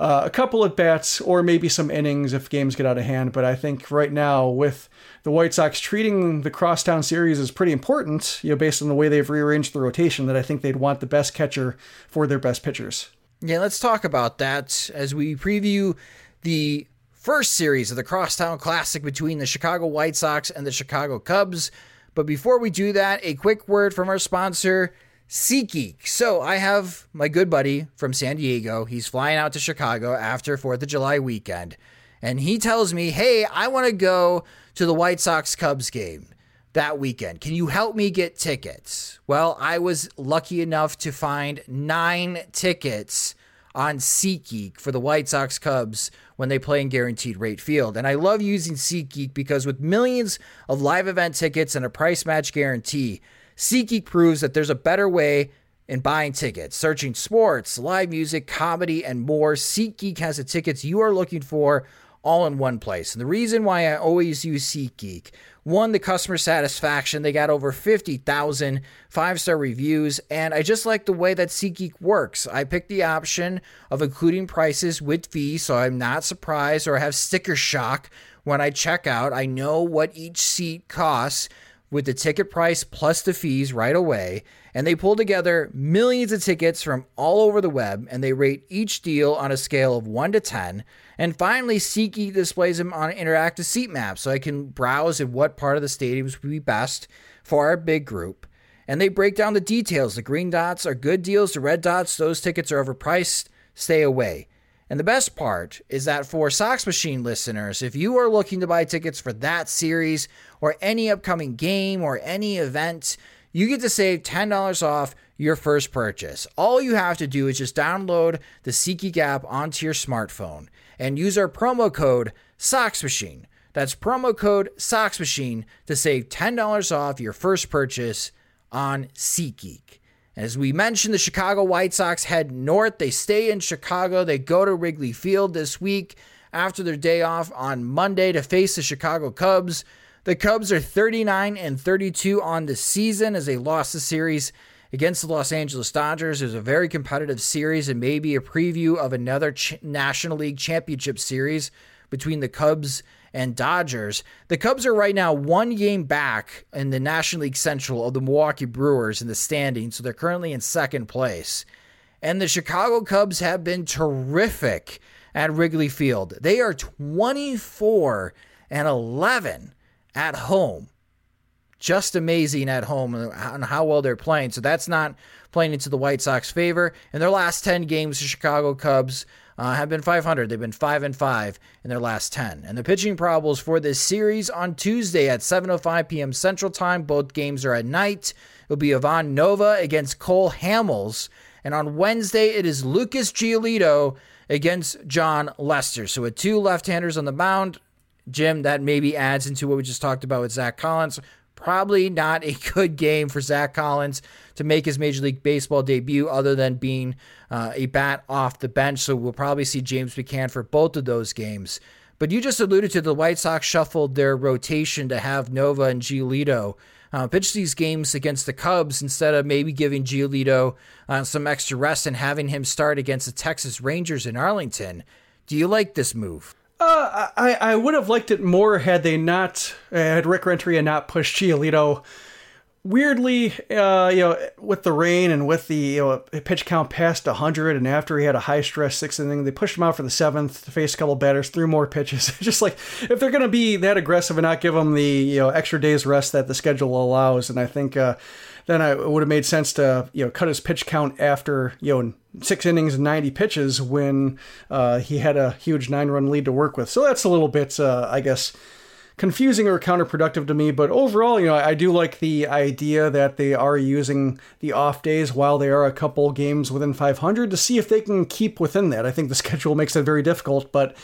uh, a couple at bats or maybe some innings if games get out of hand. But I think right now with the White Sox treating the crosstown series as pretty important, you know, based on the way they've rearranged the rotation, that I think they'd want the best catcher for their best pitchers. Yeah, let's talk about that as we preview the first series of the Crosstown Classic between the Chicago White Sox and the Chicago Cubs. But before we do that, a quick word from our sponsor, SeatGeek. So I have my good buddy from San Diego. He's flying out to Chicago after 4th of July weekend. And he tells me, hey, I want to go to the White Sox Cubs game that weekend. Can you help me get tickets? Well, I was lucky enough to find nine tickets on SeatGeek for the White Sox Cubs when they play in Guaranteed Rate Field. And I love using SeatGeek because with millions of live event tickets and a price match guarantee, SeatGeek proves that there's a better way in buying tickets. Searching sports, live music, comedy, and more, SeatGeek has the tickets you are looking for all in one place. And the reason why I always use SeatGeek, one, the customer satisfaction. They got over 50,000 five star reviews, and I just like the way that SeatGeek works. I pick the option of including prices with fees, so I'm not surprised or have sticker shock when I check out. I know what each seat costs with the ticket price plus the fees right away. And they pull together millions of tickets from all over the web and they rate each deal on a scale of 1 to 10. And finally, SeatGeek displays them on an interactive seat map so I can browse in what part of the stadiums would be best for our big group. And they break down the details. The green dots are good deals, the red dots, those tickets are overpriced. Stay away. And the best part is that for Sox Machine listeners, if you are looking to buy tickets for that series or any upcoming game or any event, you get to save $10 off your first purchase. All you have to do is just download the SeatGeek app onto your smartphone and use our promo code SOXMachine. That's promo code SOXMachine to save $10 off your first purchase on SeatGeek. As we mentioned, the Chicago White Sox head north. They stay in Chicago. They go to Wrigley Field this week after their day off on Monday to face the Chicago Cubs. The Cubs are 39 and 32 on the season as they lost the series against the Los Angeles Dodgers. It was a very competitive series and maybe a preview of another National League Championship series between the Cubs and Dodgers. The Cubs are right now one game back in the National League Central of the Milwaukee Brewers in the standings, so they're currently in second place. And the Chicago Cubs have been terrific at Wrigley Field. They are 24 and 11 at home. Just amazing at home and how well they're playing. So that's not playing into the White Sox favor. In their last 10 games, the Chicago Cubs uh, have been 500. They've been 5 and 5 in their last 10. And the pitching problems for this series on Tuesday at 7:05 p.m. Central Time. Both games are at night. It'll be Ivan Nova against Cole Hamels, and on Wednesday it is Lucas Giolito against Jon Lester. So with two left-handers on the mound, Jim, that maybe adds into what we just talked about with Zach Collins. Probably not a good game for Zach Collins to make his Major League Baseball debut, other than being uh, a bat off the bench. So we'll probably see James McCann for both of those games. But you just alluded to the White Sox shuffled their rotation to have Nova and Giolito uh, pitch these games against the Cubs instead of maybe giving Giolito uh, some extra rest and having him start against the Texas Rangers in Arlington. Do you like this move? Uh, I, I would have liked it more had they not had Rick Renteria not pushed Giolito weirdly, uh, you know, with the rain and with the you know, pitch count past 100, and after he had a high stress sixth inning, they pushed him out for the seventh to face a couple batters, threw more pitches. Just like if they're going to be that aggressive and not give him the you know extra days rest that the schedule allows, and I think uh, then I, it would have made sense to you know cut his pitch count after you know six innings and 90 pitches when uh, he had a huge nine run lead to work with. So that's a little bit, uh, I guess confusing or counterproductive to me. But overall, you know, I do like the idea that they are using the off days while they are a couple games within 500 to see if they can keep within that. I think the schedule makes that very difficult, but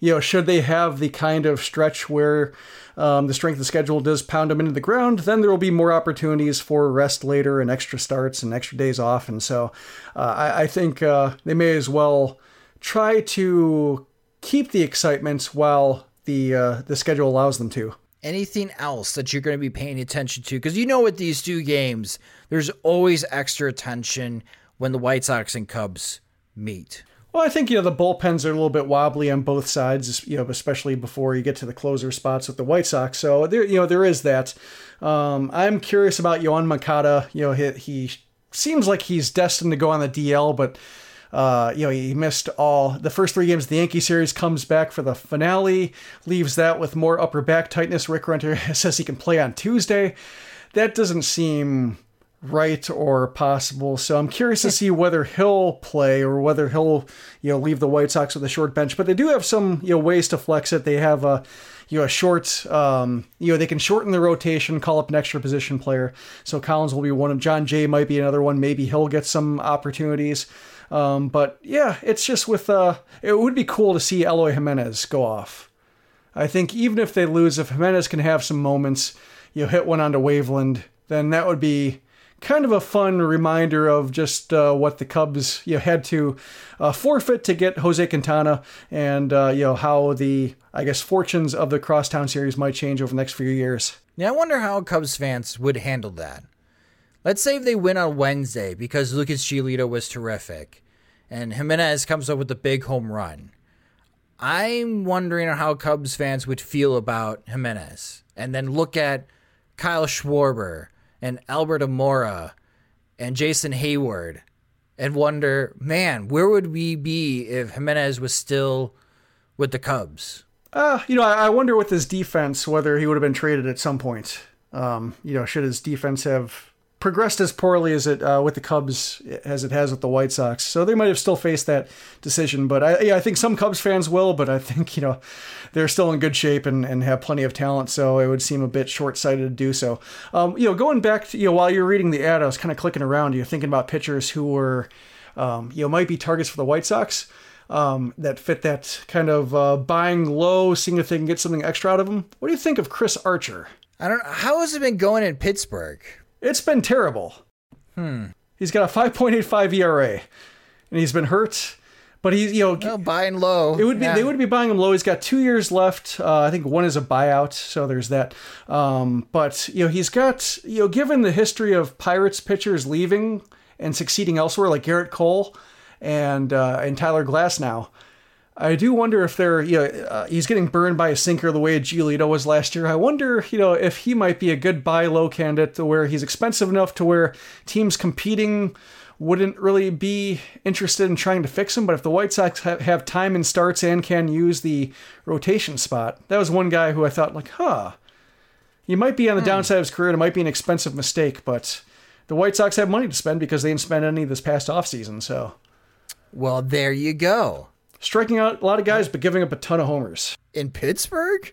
you know, should they have the kind of stretch where um, the strength of the schedule does pound them into the ground, then there will be more opportunities for rest later and extra starts and extra days off. And so uh, I, I, think uh, they may as well try to keep the excitement while the uh, the schedule allows them to. Anything else that you're going to be paying attention to? Because you know, with these two games, there's always extra attention when the White Sox and Cubs meet. Well, I think you know the bullpens are a little bit wobbly on both sides, you know, especially before you get to the closer spots with the White Sox. So there, you know, there is that. Um, I'm curious about Yoan Moncada. You know, he, he seems like he's destined to go on the DL, but uh, you know, he missed all the first three games of the Yankee series, comes back for the finale, leaves that with more upper back tightness. Rick Runter says he can play on Tuesday. That doesn't seem right or possible. So I'm curious to see whether he'll play or whether he'll, you know, leave the White Sox with a short bench. But they do have some, you know, ways to flex it. They have a, you know, a short, um, you know, they can shorten the rotation, call up an extra position player. So Collins will be one of Jon Jay might be another one. Maybe he'll get some opportunities. Um, but yeah, it's just with uh, it would be cool to see Eloy Jimenez go off. I think even if they lose, if Jimenez can have some moments, you know, hit one onto Waveland, then that would be kind of a fun reminder of just uh, what the Cubs you know, had to uh, forfeit to get Jose Quintana, and uh, you know how the I guess fortunes of the Crosstown series might change over the next few years. Yeah, I wonder how Cubs fans would handle that. Let's say if they win on Wednesday because Lucas Giolito was terrific and Jimenez comes up with a big home run. I'm wondering how Cubs fans would feel about Jimenez. And then look at Kyle Schwarber and Albert Almora and Jason Heyward and wonder, man, where would we be if Jimenez was still with the Cubs? Uh, you know, I wonder with his defense whether he would have been traded at some point. Um, you know, should his defense have progressed as poorly as it uh, with the Cubs as it has with the White Sox. So they might have still faced that decision. But I, yeah, I think some Cubs fans will. But I think you know they're still in good shape and, and have plenty of talent. So it would seem a bit short sighted to do so. Um, you know, going back to you know while you're reading the ad, I was kind of clicking around. You're thinking about pitchers who were um, you know might be targets for the White Sox. Um, that fit that kind of uh, buying low, seeing if they can get something extra out of them. What do you think of Chris Archer? I don't. How has it been going in Pittsburgh? It's been terrible. Hmm. He's got a 5.85 ERA, and he's been hurt. But he's you know well, buying low. It would be yeah. they would be buying him low. He's got two years left. Uh, I think one is a buyout, so there's that. Um, but you know he's got you know given the history of Pirates pitchers leaving and succeeding elsewhere, like Gerrit Cole and uh, and Tyler Glasnow, I do wonder if they're, you know, uh, he's getting burned by a sinker the way Giolito was last year. I wonder, you know, if he might be a good buy low candidate to where he's expensive enough to where teams competing wouldn't really be interested in trying to fix him. But if the White Sox ha- have time and starts and can use the rotation spot, that was one guy who I thought, like, huh, he might be on the hmm. downside of his career. It might be an expensive mistake, but the White Sox have money to spend because they didn't spend any this past offseason. So, well, there you go striking out a lot of guys, but giving up a ton of homers. In Pittsburgh?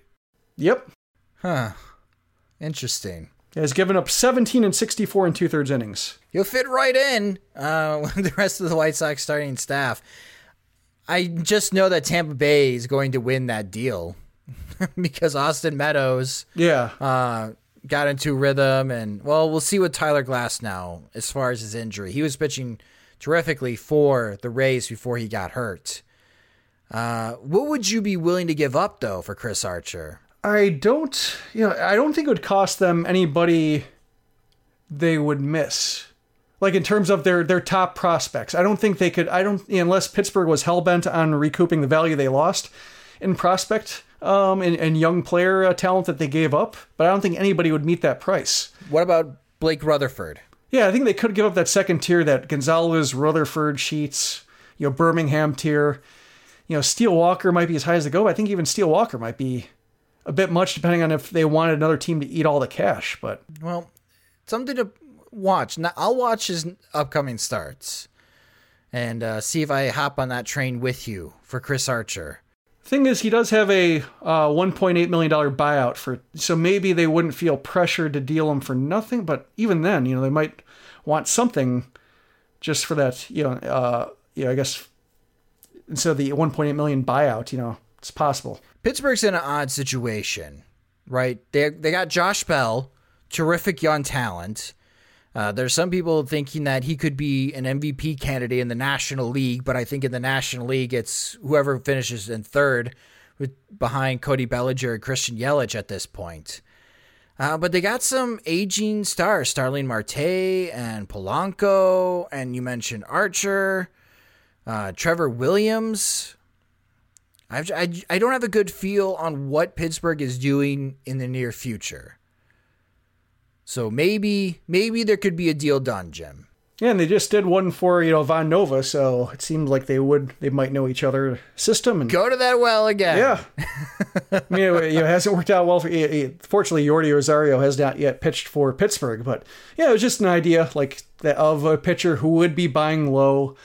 Yep. Huh. Interesting. He has given up 17 and 64 in two thirds innings. He'll fit right in uh, with the rest of the White Sox starting staff. I just know that Tampa Bay is going to win that deal because Austin Meadows yeah uh, got into rhythm and well we'll see what Tyler Glasnow as far as his injury. He was pitching terrifically for the Rays before he got hurt. Uh, what would you be willing to give up though for Chris Archer? I don't, you know, I don't think it would cost them anybody they would miss. Like in terms of their their top prospects, I don't think they could. I don't unless Pittsburgh was hell bent on recouping the value they lost in prospect um, and, and young player uh, talent that they gave up. But I don't think anybody would meet that price. What about Blake Rutherford. Yeah, I think they could give up that second tier, that Gonzalez, Rutherford, Sheets, you know, Birmingham tier. You know, Steele Walker might be as high as they go. But I think even Steele Walker might be a bit much, depending on if they wanted another team to eat all the cash. But well, something to watch. Now, I'll watch his upcoming starts and uh, see if I hop on that train with you for Chris Archer. Thing is, he does have a uh, 1.8 million dollar buyout for, so maybe they wouldn't feel pressured to deal him for nothing. But even then, you know, they might want something just for that. You know, uh, you know, I guess instead of the 1.8 million buyout, you know, it's possible. Pittsburgh's in an odd situation, right? They they got Josh Bell, terrific young talent. Uh, there's some people thinking that he could be an MVP candidate in the National League, but I think in the National League, it's whoever finishes in third with, behind Cody Bellinger and Christian Yelich at this point. Uh, but they got some aging stars, Starling Marte and Polanco, and you mentioned Archer, uh, Trevor Williams. I've, I, I don't have a good feel on what Pittsburgh is doing in the near future. So maybe maybe there could be a deal done, Jim. Yeah, and they just did one for you know Von Nova, so it seemed like they would they might know each other system and go to that well again. Yeah, I mean, it, you hasn't worked out well for. Fortunately, Yordi Rosario has not yet pitched for Pittsburgh, but yeah, it was just an idea like that of a pitcher who would be buying low.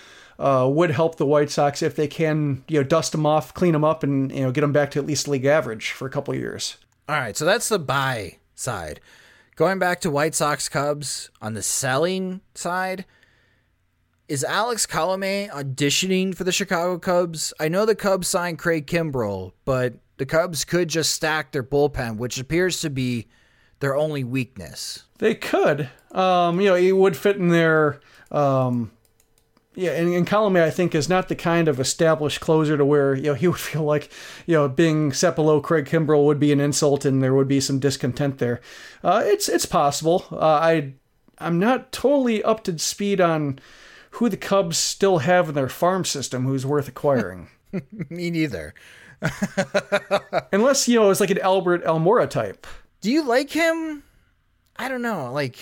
Uh, would help the White Sox if they can, you know, dust them off, clean them up, and you know, get them back to at least league average for a couple of years. All right, so that's the buy side. Going back to White Sox Cubs on the selling side, is Alex Colome auditioning for the Chicago Cubs? I know the Cubs signed Craig Kimbrel, but the Cubs could just stack their bullpen, which appears to be their only weakness. They could. Um, you know, he would fit in their um, yeah, and, and Colome, I think, is not the kind of established closer to where you know he would feel like you know being Sepelo Craig Kimbrel would be an insult and there would be some discontent there. Uh, it's it's possible. Uh, I I'm not totally up to speed on who the Cubs still have in their farm system who's worth acquiring. Me neither. Unless you know it's like an Albert Almora type. Do you like him? I don't know. Like,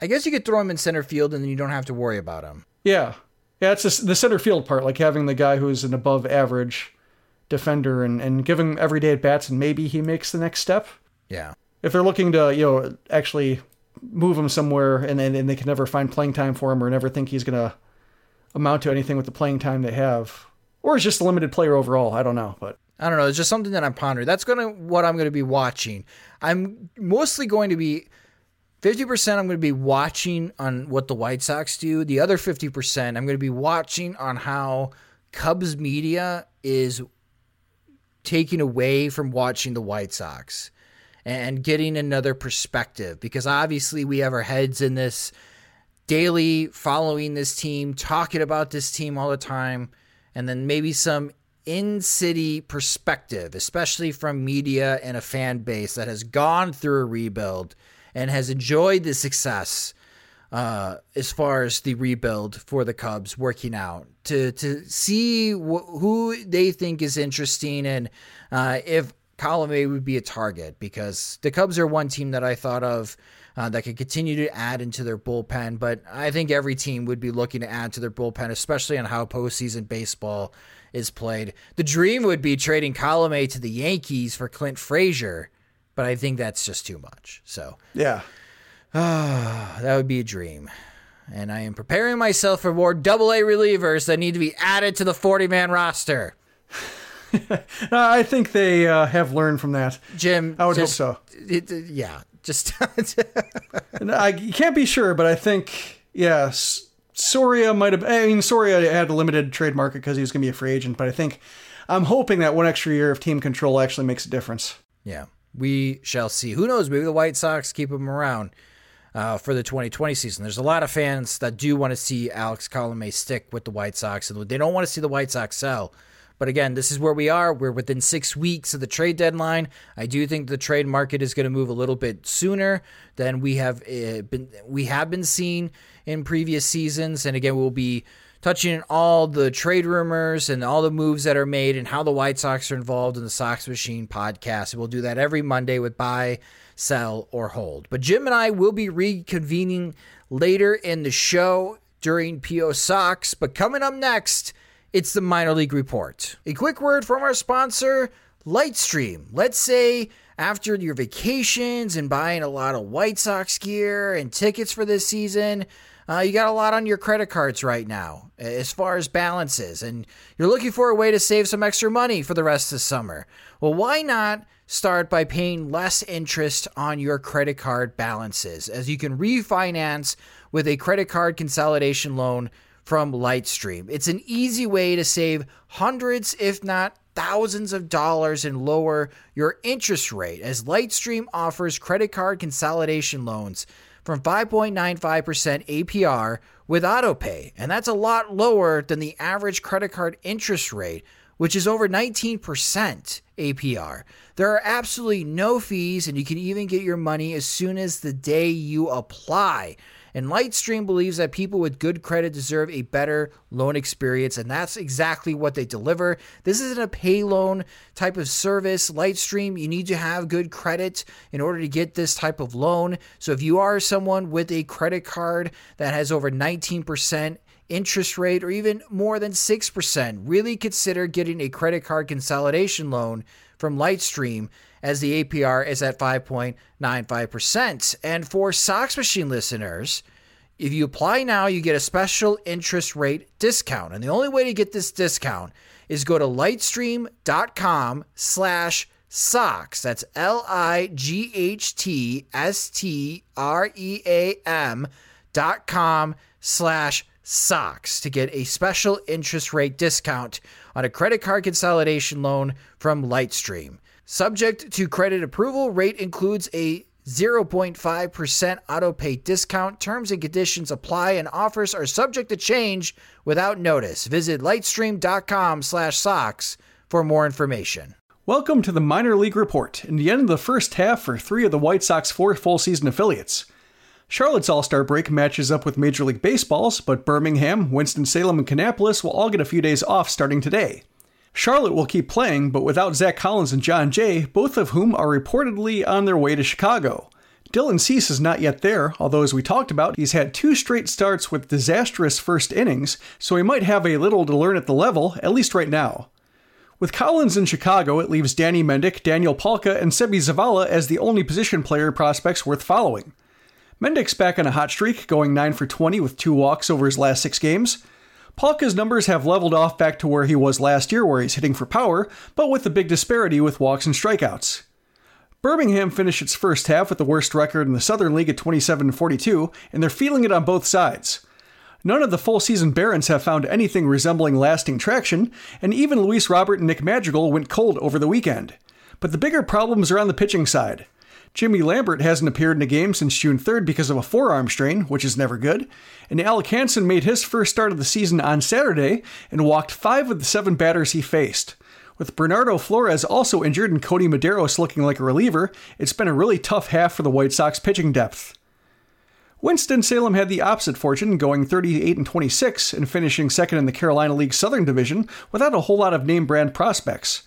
I guess you could throw him in center field and then you don't have to worry about him. Yeah, yeah, it's the, the center field part, like having the guy who's an above average defender and and giving everyday at bats, and maybe he makes the next step. Yeah, if they're looking to you know actually move him somewhere, and and, and they can never find playing time for him, or never think he's gonna amount to anything with the playing time they have, or is just a limited player overall. I don't know, but I don't know. It's just something that I'm pondering. That's gonna what I'm gonna be watching. I'm mostly going to be 50% I'm going to be watching on what the White Sox do. The other 50% I'm going to be watching on how Cubs media is taking away from watching the White Sox and getting another perspective because obviously we have our heads in this daily following this team, talking about this team all the time, and then maybe some in city perspective, especially from media and a fan base that has gone through a rebuild and has enjoyed the success uh, as far as the rebuild for the Cubs working out to to see wh- who they think is interesting and uh, if Colome would be a target because the Cubs are one team that I thought of uh, that could continue to add into their bullpen, but I think every team would be looking to add to their bullpen, especially on how postseason baseball is played. The dream would be trading Colome to the Yankees for Clint Frazier but I think that's just too much. So yeah, uh, that would be a dream. And I am preparing myself for more double A relievers that need to be added to the 40 man roster. I think they uh, have learned from that. Jim, I would just, hope so. It, it, yeah, just. I can't be sure, but I think, yes, Soria might have. I mean, Soria had a limited trade market because he was going to be a free agent, but I think I'm hoping that one extra year of team control actually makes a difference. Yeah we shall see. Who knows? Maybe the White Sox keep him around uh, for the 2020 season. There's a lot of fans that do want to see Alex Colome stick with the White Sox, and they don't want to see the White Sox sell. But again, this is where we are. We're within six weeks of the trade deadline. I do think the trade market is going to move a little bit sooner than we have uh, been. We have been seeing in previous seasons, and again, we'll be touching on all the trade rumors and all the moves that are made and how the White Sox are involved in the Sox Machine podcast. We'll do that every Monday with buy, sell, or hold. But Jim and I will be reconvening later in the show during PO Sox. But coming up next, it's the minor league report. A quick word from our sponsor, Lightstream. Let's say after your vacations and buying a lot of White Sox gear and tickets for this season, uh, you got a lot on your credit cards right now as far as balances, and you're looking for a way to save some extra money for the rest of the summer. Well, why not start by paying less interest on your credit card balances as you can refinance with a credit card consolidation loan from Lightstream? It's an easy way to save hundreds, if not thousands of dollars and lower your interest rate as Lightstream offers credit card consolidation loans from 5.95% APR with AutoPay, and that's a lot lower than the average credit card interest rate, which is over 19% APR. There are absolutely no fees, and you can even get your money as soon as the day you apply. And Lightstream believes that people with good credit deserve a better loan experience, and that's exactly what they deliver. This isn't a pay loan type of service. Lightstream, you need to have good credit in order to get this type of loan. So if you are someone with a credit card that has over 19% interest rate or even more than 6%, really consider getting a credit card consolidation loan from Lightstream as the APR is at 5.95%. And for Sox Machine listeners, if you apply now, you get a special interest rate discount. And the only way to get this discount is go to lightstream.com slash socks. That's L-I-G-H-T-S-T-R-E-A-M dot com slash socks to get a special interest rate discount on a credit card consolidation loan from Lightstream. Subject to credit approval, rate includes a 0.5% auto pay discount. Terms and conditions apply and offers are subject to change without notice. Visit lightstream.com slash socks for more information. Welcome to the minor league report and the end of the first half for three of the White Sox four full season affiliates. Charlotte's All Star break matches up with Major League Baseball's, but Birmingham, Winston-Salem, and Kannapolis will all get a few days off starting today. Charlotte will keep playing, but without Zach Collins and Jon Jay, both of whom are reportedly on their way to Chicago. Dylan Cease is not yet there, although as we talked about, he's had two straight starts with disastrous first innings, so he might have a little to learn at the level, at least right now. With Collins in Chicago, it leaves Danny Mendick, Daniel Palka, and Seby Zavala as the only position player prospects worth following. Mendick's back on a hot streak, going 9 for 20 with two walks over his last six games. Palka's numbers have leveled off back to where he was last year, where he's hitting for power, but with a big disparity with walks and strikeouts. Birmingham finished its first half with the worst record in the Southern League at 27 42, and they're feeling it on both sides. None of the full season Barons have found anything resembling lasting traction, and even Luis Robert and Nick Madrigal went cold over the weekend. But the bigger problems are on the pitching side. Jimmy Lambert hasn't appeared in a game since June 3rd because of a forearm strain, which is never good. And Alec Hansen made his first start of the season on Saturday and walked five of the seven batters he faced. With Bernardo Flores also injured and Kodi Medeiros looking like a reliever, it's been a really tough half for the White Sox pitching depth. Winston-Salem had the opposite fortune, going 38 and 26 and finishing second in the Carolina League Southern Division without a whole lot of name brand prospects.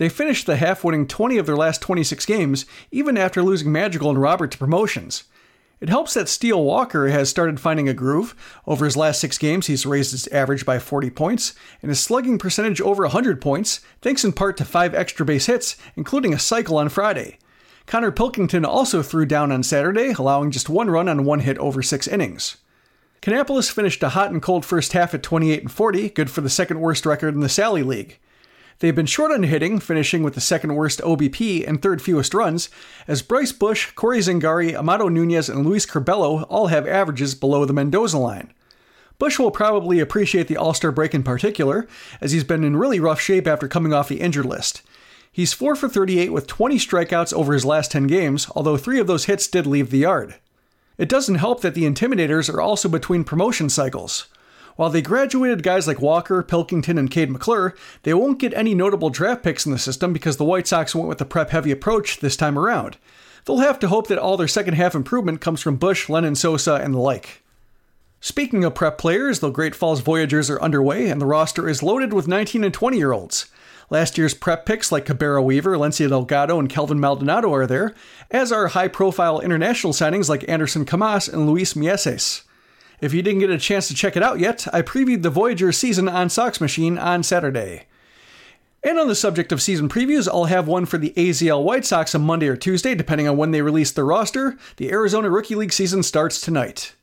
They finished the half winning 20 of their last 26 games, even after losing Madrigal and Robert to promotions. It helps that Steele Walker has started finding a groove. Over his last six games, he's raised his average by 40 points, and his slugging percentage over 100 points, thanks in part to five extra base hits, including a cycle on Friday. Konnor Pilkington also threw down on Saturday, allowing just one run on one hit over six innings. Kannapolis finished a hot and cold first half at 28 and 40, good for the second worst record in the Sally League. They've been short on hitting, finishing with the second worst OBP and third fewest runs, as Bryce Bush, Corey Zangari, Amado Nunez, and Luis Curbelo all have averages below the Mendoza line. Bush will probably appreciate the All Star break in particular, as he's been in really rough shape after coming off the injured list. He's 4 for 38 with 20 strikeouts over his last 10 games, although three of those hits did leave the yard. It doesn't help that the Intimidators are also between promotion cycles. While they graduated guys like Walker, Pilkington, and Kade McClure, they won't get any notable draft picks in the system because the White Sox went with the prep heavy approach this time around. They'll have to hope that all their second half improvement comes from Bush, Lenyn Sosa, and the like. Speaking of prep players, the Great Falls Voyagers are underway and the roster is loaded with 19 and 20 year olds. Last year's prep picks like Cabrera Weaver, Lency Delgado, and Kelvin Maldonado are there, as are high profile international signings like Anderson Comas and Luis Mieses. If you didn't get a chance to check it out yet, I previewed the Voyager season on Sox Machine on Saturday. And on the subject of season previews, I'll have one for the AZL White Sox on Monday or Tuesday, depending on when they release the roster. The Arizona Rookie League season starts tonight.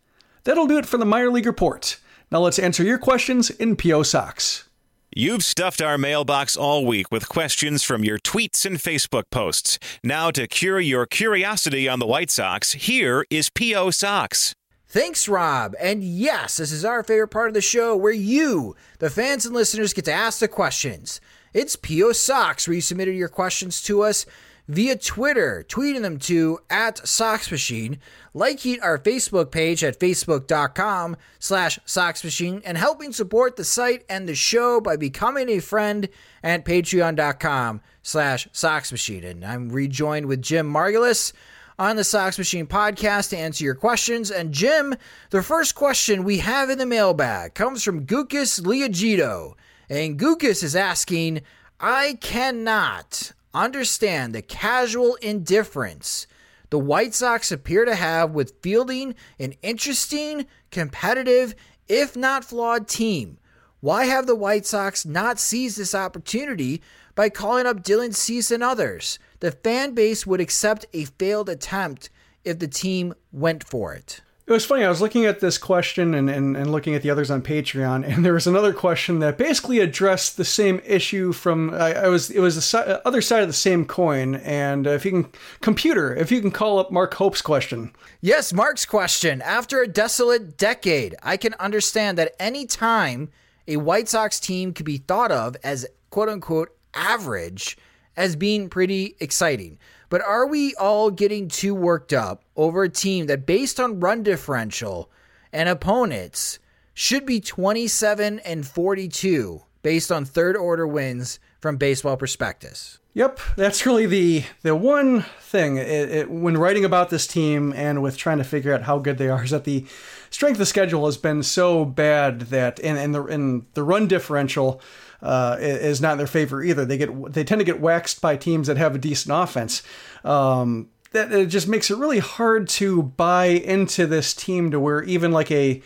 That'll do it for the Minor League Report. Now let's answer your questions in PO Sox. You've stuffed our mailbox all week with questions from your tweets and Facebook posts. Now, to cure your curiosity on the White Sox, here is P.O. Sox. Thanks, Rob. And yes, this is our favorite part of the show where you, the fans and listeners, get to ask the questions. It's P.O. Socks, where you submitted your questions to us via Twitter, tweeting them to at Sox Machine, liking our Facebook page at facebook.com slash Sox Machine, and helping support the site and the show by becoming a friend at patreon.com slash Sox Machine. And I'm rejoined with Jim Margalus on the Sox Machine podcast to answer your questions. And Jim, the first question we have in the mailbag comes from Gukas Liagito. And Gukas is asking, I cannot understand the casual indifference the White Sox appear to have with fielding an interesting, competitive, if not flawed team. Why have the White Sox not seized this opportunity by calling up Dylan Cease and others? The fan base would accept a failed attempt if the team went for it. It was funny. I was looking at this question and, and, and looking at the others on Patreon, and there was another question that basically addressed the same issue from. I, I was it was the si- uh, other side of the same coin. And if you can, computer, if you can call up Mark Hope's question. Yes, Mark's question. After a desolate decade, I can understand that any time a White Sox team could be thought of as quote unquote average as being pretty exciting. But are we all getting too worked up over a team that, based on run differential and opponents, should be 27 and 42 based on third order wins from baseball prospectus? Yep, that's really the the one thing it, it, when writing about this team and with trying to figure out how good they are is that the strength of schedule has been so bad that and, and the and the run differential uh, is not in their favor either. They get they tend to get waxed by teams that have a decent offense. Um, that it just makes it really hard to buy into this team to where even like a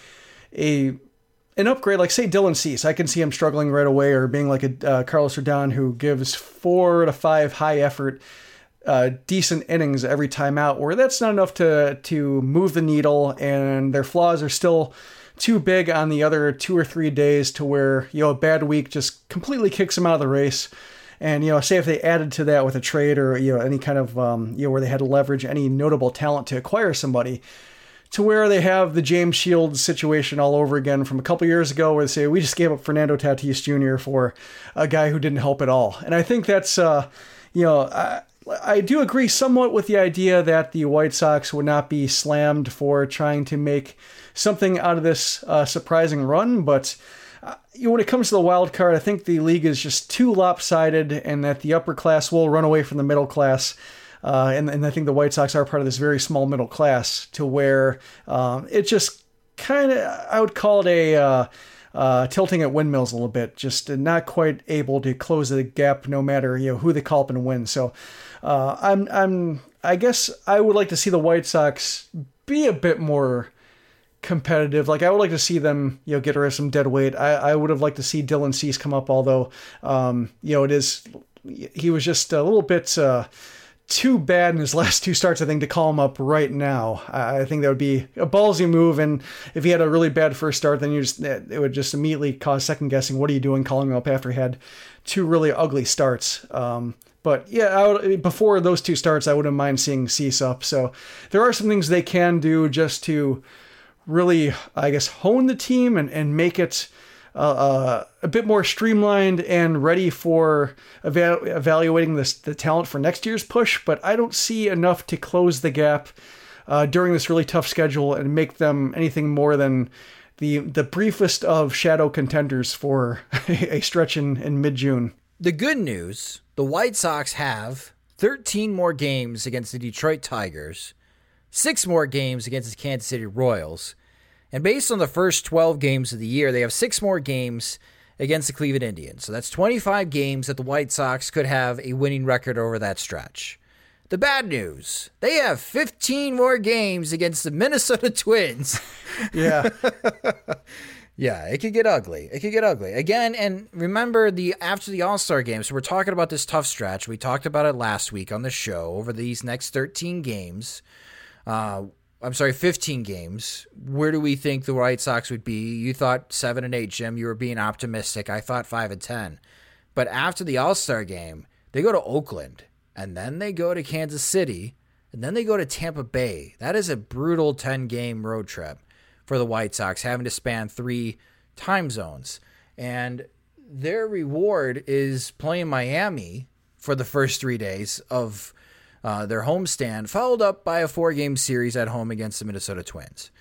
a an upgrade, like say Dylan Cease, I can see him struggling right away, or being like a uh, Carlos Rodon who gives four to five high effort, uh, decent innings every time out. Where that's not enough to to move the needle, and their flaws are still too big on the other two or three days to where you know a bad week just completely kicks them out of the race. And you know, say if they added to that with a trade or you know any kind of um, you know where they had to leverage any notable talent to acquire somebody, to where they have the James Shields situation all over again from a couple years ago, where they say we just gave up Fernando Tatis Jr. for a guy who didn't help at all. And I think that's uh, you know. I do agree somewhat with the idea that the White Sox would not be slammed for trying to make something out of this uh, surprising run. But uh, when it comes to the wild card, I think the league is just too lopsided, and that the upper class will run away from the middle class. Uh, and, and I think the White Sox are part of this very small middle class to where um, it just kind of, I would call it a uh, uh, tilting at windmills a little bit, just not quite able to close the gap no matter you know who they call up and win. So uh, I'm I'm I guess I would like to see the White Sox be a bit more competitive. Like I would like to see them, you know, get rid of some dead weight. I, I would have liked to see Dylan Cease come up, although, um, you know, it is he was just a little bit uh, too bad in his last two starts. I think to call him up right now, I, think that would be a ballsy move. And if he had a really bad first start, then you just it would just immediately cause second guessing. What are you doing calling him up after he had two really ugly starts? Um, but yeah, would, before those two starts, I wouldn't mind seeing Cease up. So there are some things they can do just to really, I guess, hone the team and, and make it uh, uh, a bit more streamlined and ready for eva- evaluating this, the talent for next year's push. But I don't see enough to close the gap uh, during this really tough schedule and make them anything more than the the briefest of shadow contenders for a stretch in, in mid June. The good news the White Sox have 13 more games against the Detroit Tigers six more games against the Kansas City Royals. And based on the first 12 games of the year, they have six more games against the Cleveland Indians. So that's 25 games that the White Sox could have a winning record over that stretch. The bad news they have 15 more games against the Minnesota Twins. Yeah. yeah, it could get ugly. It could get ugly. Again, and remember the after the All-Star game, so we're talking about this tough stretch. We talked about it last week on the show over these next 13 games. Uh, I'm sorry, 15 games. Where do we think the White Sox would be? You thought 7 and 8, Jim. You were being optimistic. I thought 5 and 10. But after the All-Star game, they go to Oakland and then they go to Kansas City and then they go to Tampa Bay. That is a brutal 10 game road trip for the White Sox, having to span three time zones. And their reward is playing Miami for the first three days of uh, their homestand, followed up by a four game series at home against the Minnesota Twins.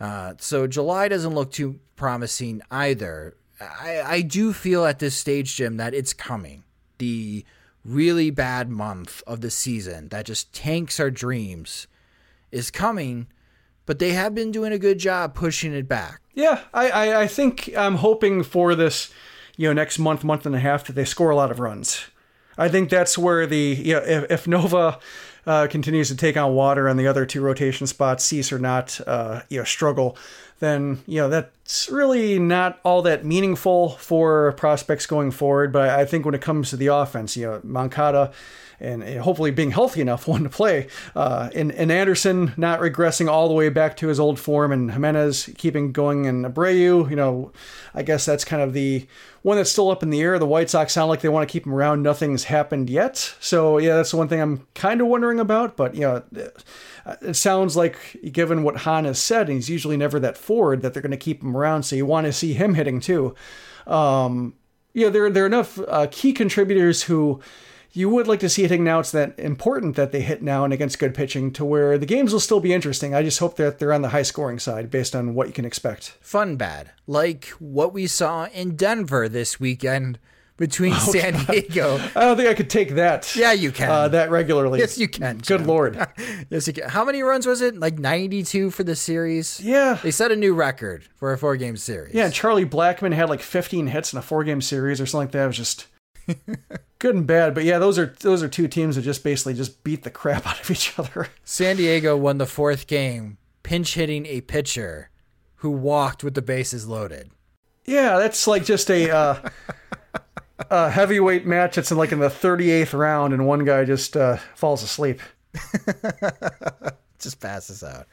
Uh, so July doesn't look too promising either. I, I do feel at this stage, Jim, that it's coming. The really bad month of the season that just tanks our dreams is coming, but they have been doing a good job pushing it back. Yeah, I, I, I think I'm hoping for this, you know, next month, month and a half that they score a lot of runs. I think that's where the you know, if, if Nova uh, continues to take on water and the other two rotation spots, cease or not, uh, you know, struggle, then you know that's really not all that meaningful for prospects going forward. But I think when it comes to the offense, you know, Moncada and, hopefully being healthy enough one to play. Uh, and, and Anderson not regressing all the way back to his old form, and Jimenez keeping going, and Abreu, you know, I guess that's kind of the one that's still up in the air. The White Sox sound like they want to keep him around. Nothing's happened yet. So, yeah, that's the one thing I'm kind of wondering about. But, you know, it sounds like, given what Hahn has said, and he's usually never that forward, that they're going to keep him around. So you want to see him hitting too. Um, you know, there, there are enough uh, key contributors who you would like to see it now. It's that important that they hit now and against good pitching to where the games will still be interesting. I just hope that they're on the high scoring side based on what you can expect. Fun bad. Like what we saw in Denver this weekend between oh, San God. Diego. I don't think I could take that. Yeah, you can. Uh, that regularly. Yes, you can. Good Jim. Lord. yes, you can. How many runs was it? Like 92 for the series? Yeah. They set a new record for a four game series. Yeah, Charlie Blackmon had like 15 hits in a four game series or something like that. It was just good and bad. But yeah, those are those are two teams that just basically just beat the crap out of each other. San Diego won the fourth game, pinch hitting a pitcher who walked with the bases loaded. Yeah, that's like just a uh, a heavyweight match. It's in like in the 38th round, and one guy just uh, falls asleep. just passes out.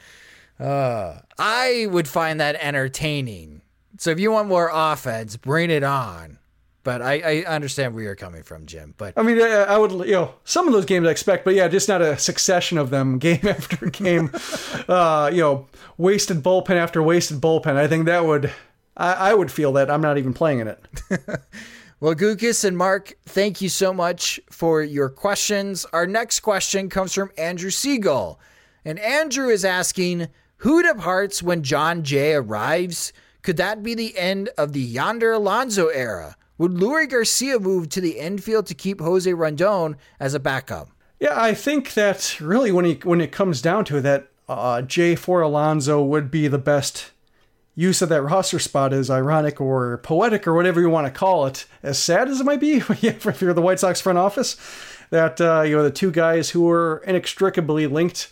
Uh, I would find that entertaining. So if you want more offense, bring it on. But I, I understand where you're coming from, Jim. But I mean, I would, you know, some of those games I expect, but yeah, just not a succession of them, game after game. uh, you know, wasted bullpen after wasted bullpen. I think that would, I, I would feel that I'm not even playing in it. well, Gukas and Mark, thank you so much for your questions. Our next question comes from Andrew Siegel, and Andrew is asking, "Who departs when Jon Jay arrives?" Could that be the end of the Yonder Alonso era? Would Leury Garcia move to the infield to keep Jose Rondon as a backup? Yeah, I think that really when he when it comes down to it, that uh, Jay for Alonso would be the best use of that roster spot is ironic or poetic or whatever you want to call it. As sad as it might be, if you're the White Sox front office, that uh, you know the two guys who are inextricably linked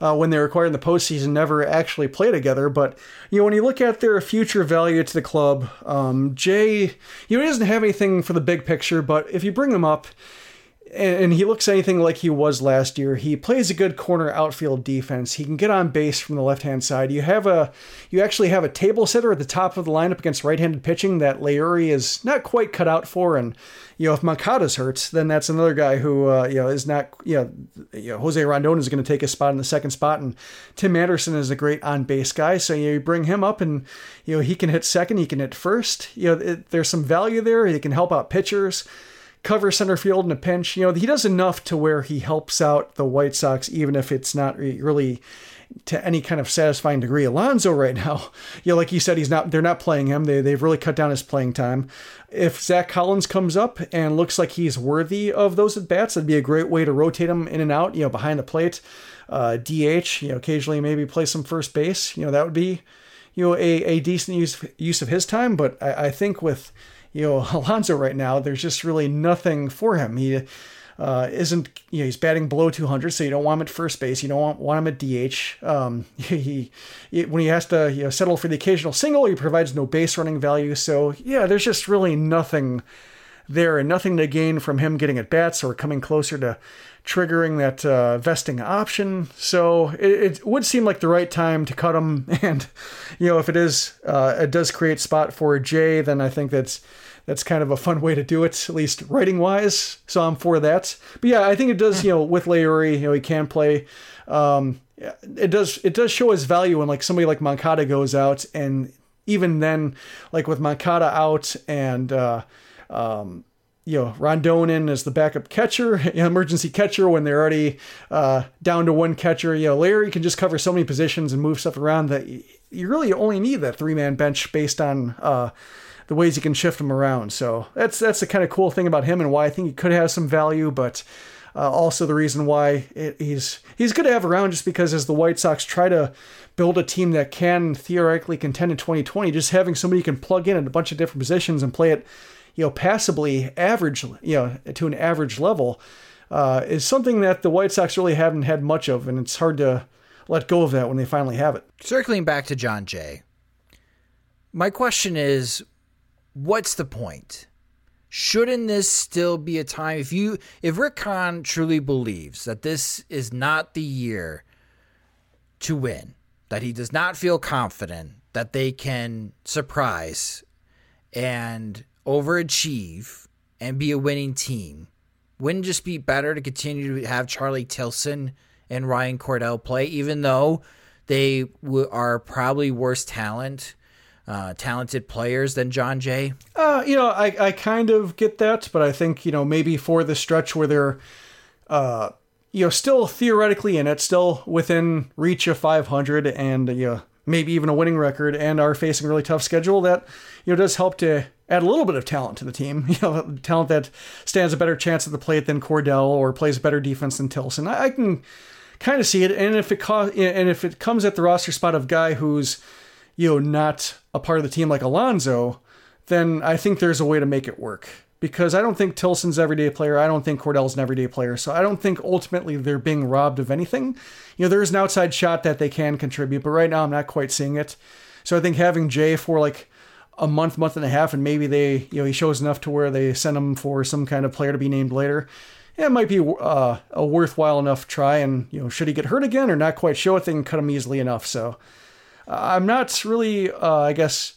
uh, when they were acquired in the postseason never actually play together. But you know, when you look at their future value to the club, um, Jay, you know, he doesn't have anything for the big picture. But if you bring him up, and he looks anything like he was last year. He plays a good corner outfield defense. He can get on base from the left hand side. You have a, you actually have a table setter at the top of the lineup against right handed pitching that Leury is not quite cut out for. And you know, if Moncada's hurt, then that's another guy who uh, you know is not you know, you know Jose Rondon is going to take a spot in the second spot, and Tim Anderson is a great on base guy. So you, know, you bring him up, and you know he can hit second, he can hit first. You know, it, there's some value there. He can help out pitchers cover center field in a pinch. You know, he does enough to where he helps out the White Sox, even if it's not really to any kind of satisfying degree. Alonso right now, you know, like you said, he's not. They're not playing him. They they've really cut down his playing time. If Zach Collins comes up and looks like he's worthy of those at bats, that'd be a great way to rotate him in and out. You know, behind the plate, uh, DH. You know, occasionally maybe play some first base. You know, that would be you know a, a decent use use of his time. But I, I think with you know Alonso right now. There's just really nothing for him. He uh, isn't you know he's batting below 200, so you don't want him at first base. You don't want, want him at DH. Um, he, he, when he has to you know settle for the occasional single, he provides no base running value. So yeah, there's just really nothing there and nothing to gain from him getting at bats or coming closer to triggering that uh, vesting option. So it, it, would seem like the right time to cut him. And you know, if it is, uh, it does create spot for Jay, then I think that's that's kind of a fun way to do it, at least writing wise. So I'm for that. But yeah, I think it does. You know, with Leury, you know, he can play. Um, it does. It does show his value when like somebody like Moncada goes out, and even then, like with Moncada out and. Uh, um, you know, Rodón as the backup catcher, emergency catcher when they're already uh, down to one catcher. You know, Leury can just cover so many positions and move stuff around that you really only need that three man bench based on uh, the ways you can shift them around. So that's that's the kind of cool thing about him and why I think he could have some value, but. Uh, also, the reason why it, he's he's good to have around just because as the White Sox try to build a team that can theoretically contend in 2020, just having somebody you can plug in at a bunch of different positions and play it you know, passably average, you know, to an average level, uh, is something that the White Sox really haven't had much of, and it's hard to let go of that when they finally have it. Circling back to Jon Jay, my question is, what's the point? Shouldn't this still be a time if you if Rick Hahn truly believes that this is not the year to win, that he does not feel confident that they can surprise and overachieve and be a winning team, wouldn't just be better to continue to have Charlie Tilson and Ryan Cordell play, even though they w- are probably worse talent, uh, talented players than Jon Jay? Uh, you know, I, I kind of get that, but I think, you know, maybe for the stretch where they're, uh, you know, still theoretically in it, still within reach of 500 and, you know, maybe even a winning record and are facing a really tough schedule, that, you know, does help to add a little bit of talent to the team. You know, talent that stands a better chance at the plate than Cordell or plays better defense than Tilson. I, I can kind of see it, and if it co- and if it comes at the roster spot of guy who's you know not a part of the team like Alonso, then I think there's a way to make it work. Because I don't think Tilson's everyday player. I don't think Cordell's an everyday player. So I don't think ultimately they're being robbed of anything. You know, there is an outside shot that they can contribute, but right now I'm not quite seeing it. So I think having Jay for like a month, month and a half, and maybe they, you know, he shows enough to where they send him for some kind of player to be named later. it might be uh, a worthwhile enough try. And you know, should he get hurt again or not quite show it, they can cut him easily enough. So I'm not really, uh, I guess,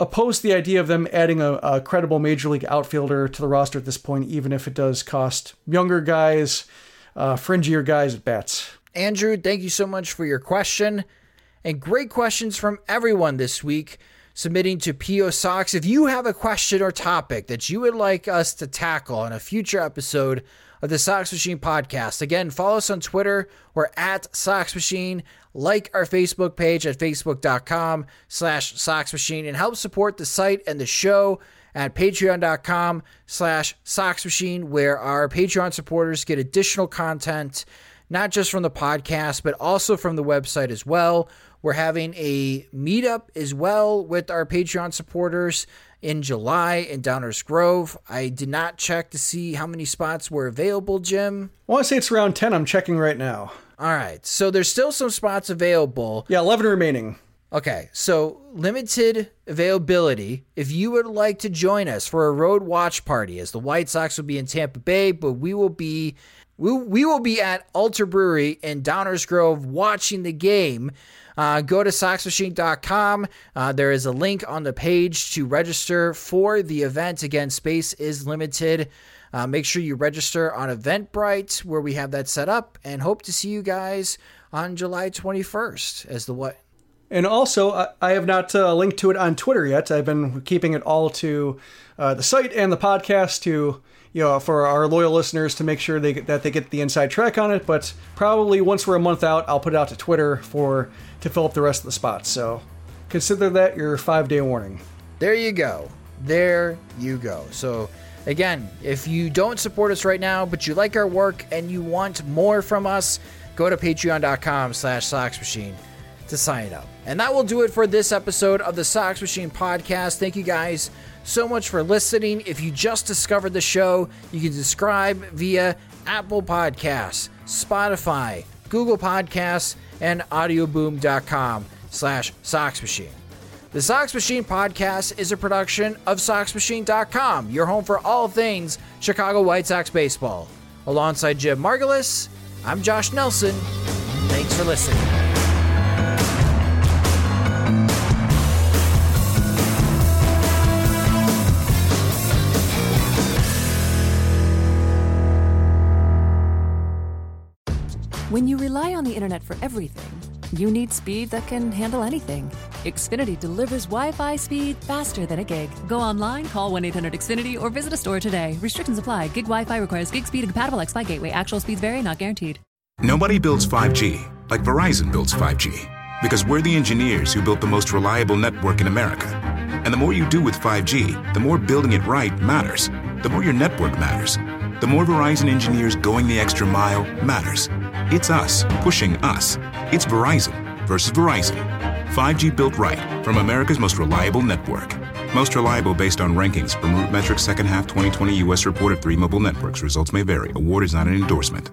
opposed to the idea of them adding a, a, credible major league outfielder to the roster at this point, even if it does cost younger guys, uh, fringier guys at bats. Andrew, thank you so much for your question. And great questions from everyone this week submitting to PO Sox. If you have a question or topic that you would like us to tackle in a future episode of the Sox Machine podcast, again, follow us on Twitter. We're at Sox Machine. Like our Facebook page at facebook.com slash Sox Machine and help support the site and the show at patreon.com slash Sox Machine, where our Patreon supporters get additional content, not just from the podcast, but also from the website as well. We're having a meetup as well with our Patreon supporters in July in Downers Grove. I did not check to see how many spots were available, Jim. Well, I want to say it's around 10. I'm checking right now. All right. So there's still some spots available. Yeah, 11 remaining. Okay, so limited availability. If you would like to join us for a road watch party, as the White Sox will be in Tampa Bay, but we will be we, we will be at Alter Brewery in Downers Grove watching the game uh, go to SoxMachine.com. Uh, there is a link on the page to register for the event. Again, space is limited. Uh, make sure you register on Eventbrite where we have that set up and hope to see you guys on July 21st as the what? And also, I have not uh, linked to it on Twitter yet. I've been keeping it all to uh, the site and the podcast to you know, for our loyal listeners to make sure they that they get the inside track on it. But probably once we're a month out, I'll put it out to Twitter for to fill up the rest of the spots. So consider that your five day warning. There you go. There you go. So again, if you don't support us right now, but you like our work and you want more from us, go to patreon.com slash soxmachine. to sign up. And that will do it for this episode of the Sox Machine podcast. Thank you guys so much for listening. If you just discovered the show, you can subscribe via Apple Podcasts, Spotify, Google Podcasts, and audioboom.com slash Sox Machine. The Sox Machine podcast is a production of SoxMachine.com, your home for all things Chicago White Sox baseball. Alongside Jim Margalus, I'm Josh Nelson. Thanks for listening. Rely on the internet for everything, you need speed that can handle anything. Xfinity delivers Wi Fi speed faster than a gig. Go online, call 1 800 Xfinity, or visit a store today. Restrictions apply. Gig Wi Fi requires gig speed and compatible X Fi gateway. Actual speeds vary, not guaranteed. Nobody builds 5G like Verizon builds 5G because we're the engineers who built the most reliable network in America. And the more you do with 5G, the more building it right matters. The more your network matters. The more Verizon engineers going the extra mile matters. It's us pushing us. It's Verizon versus Verizon. 5G built right from America's most reliable network. Most reliable based on rankings from RootMetrics second half 2020 U.S. report of three mobile networks. Results may vary. Award is not an endorsement.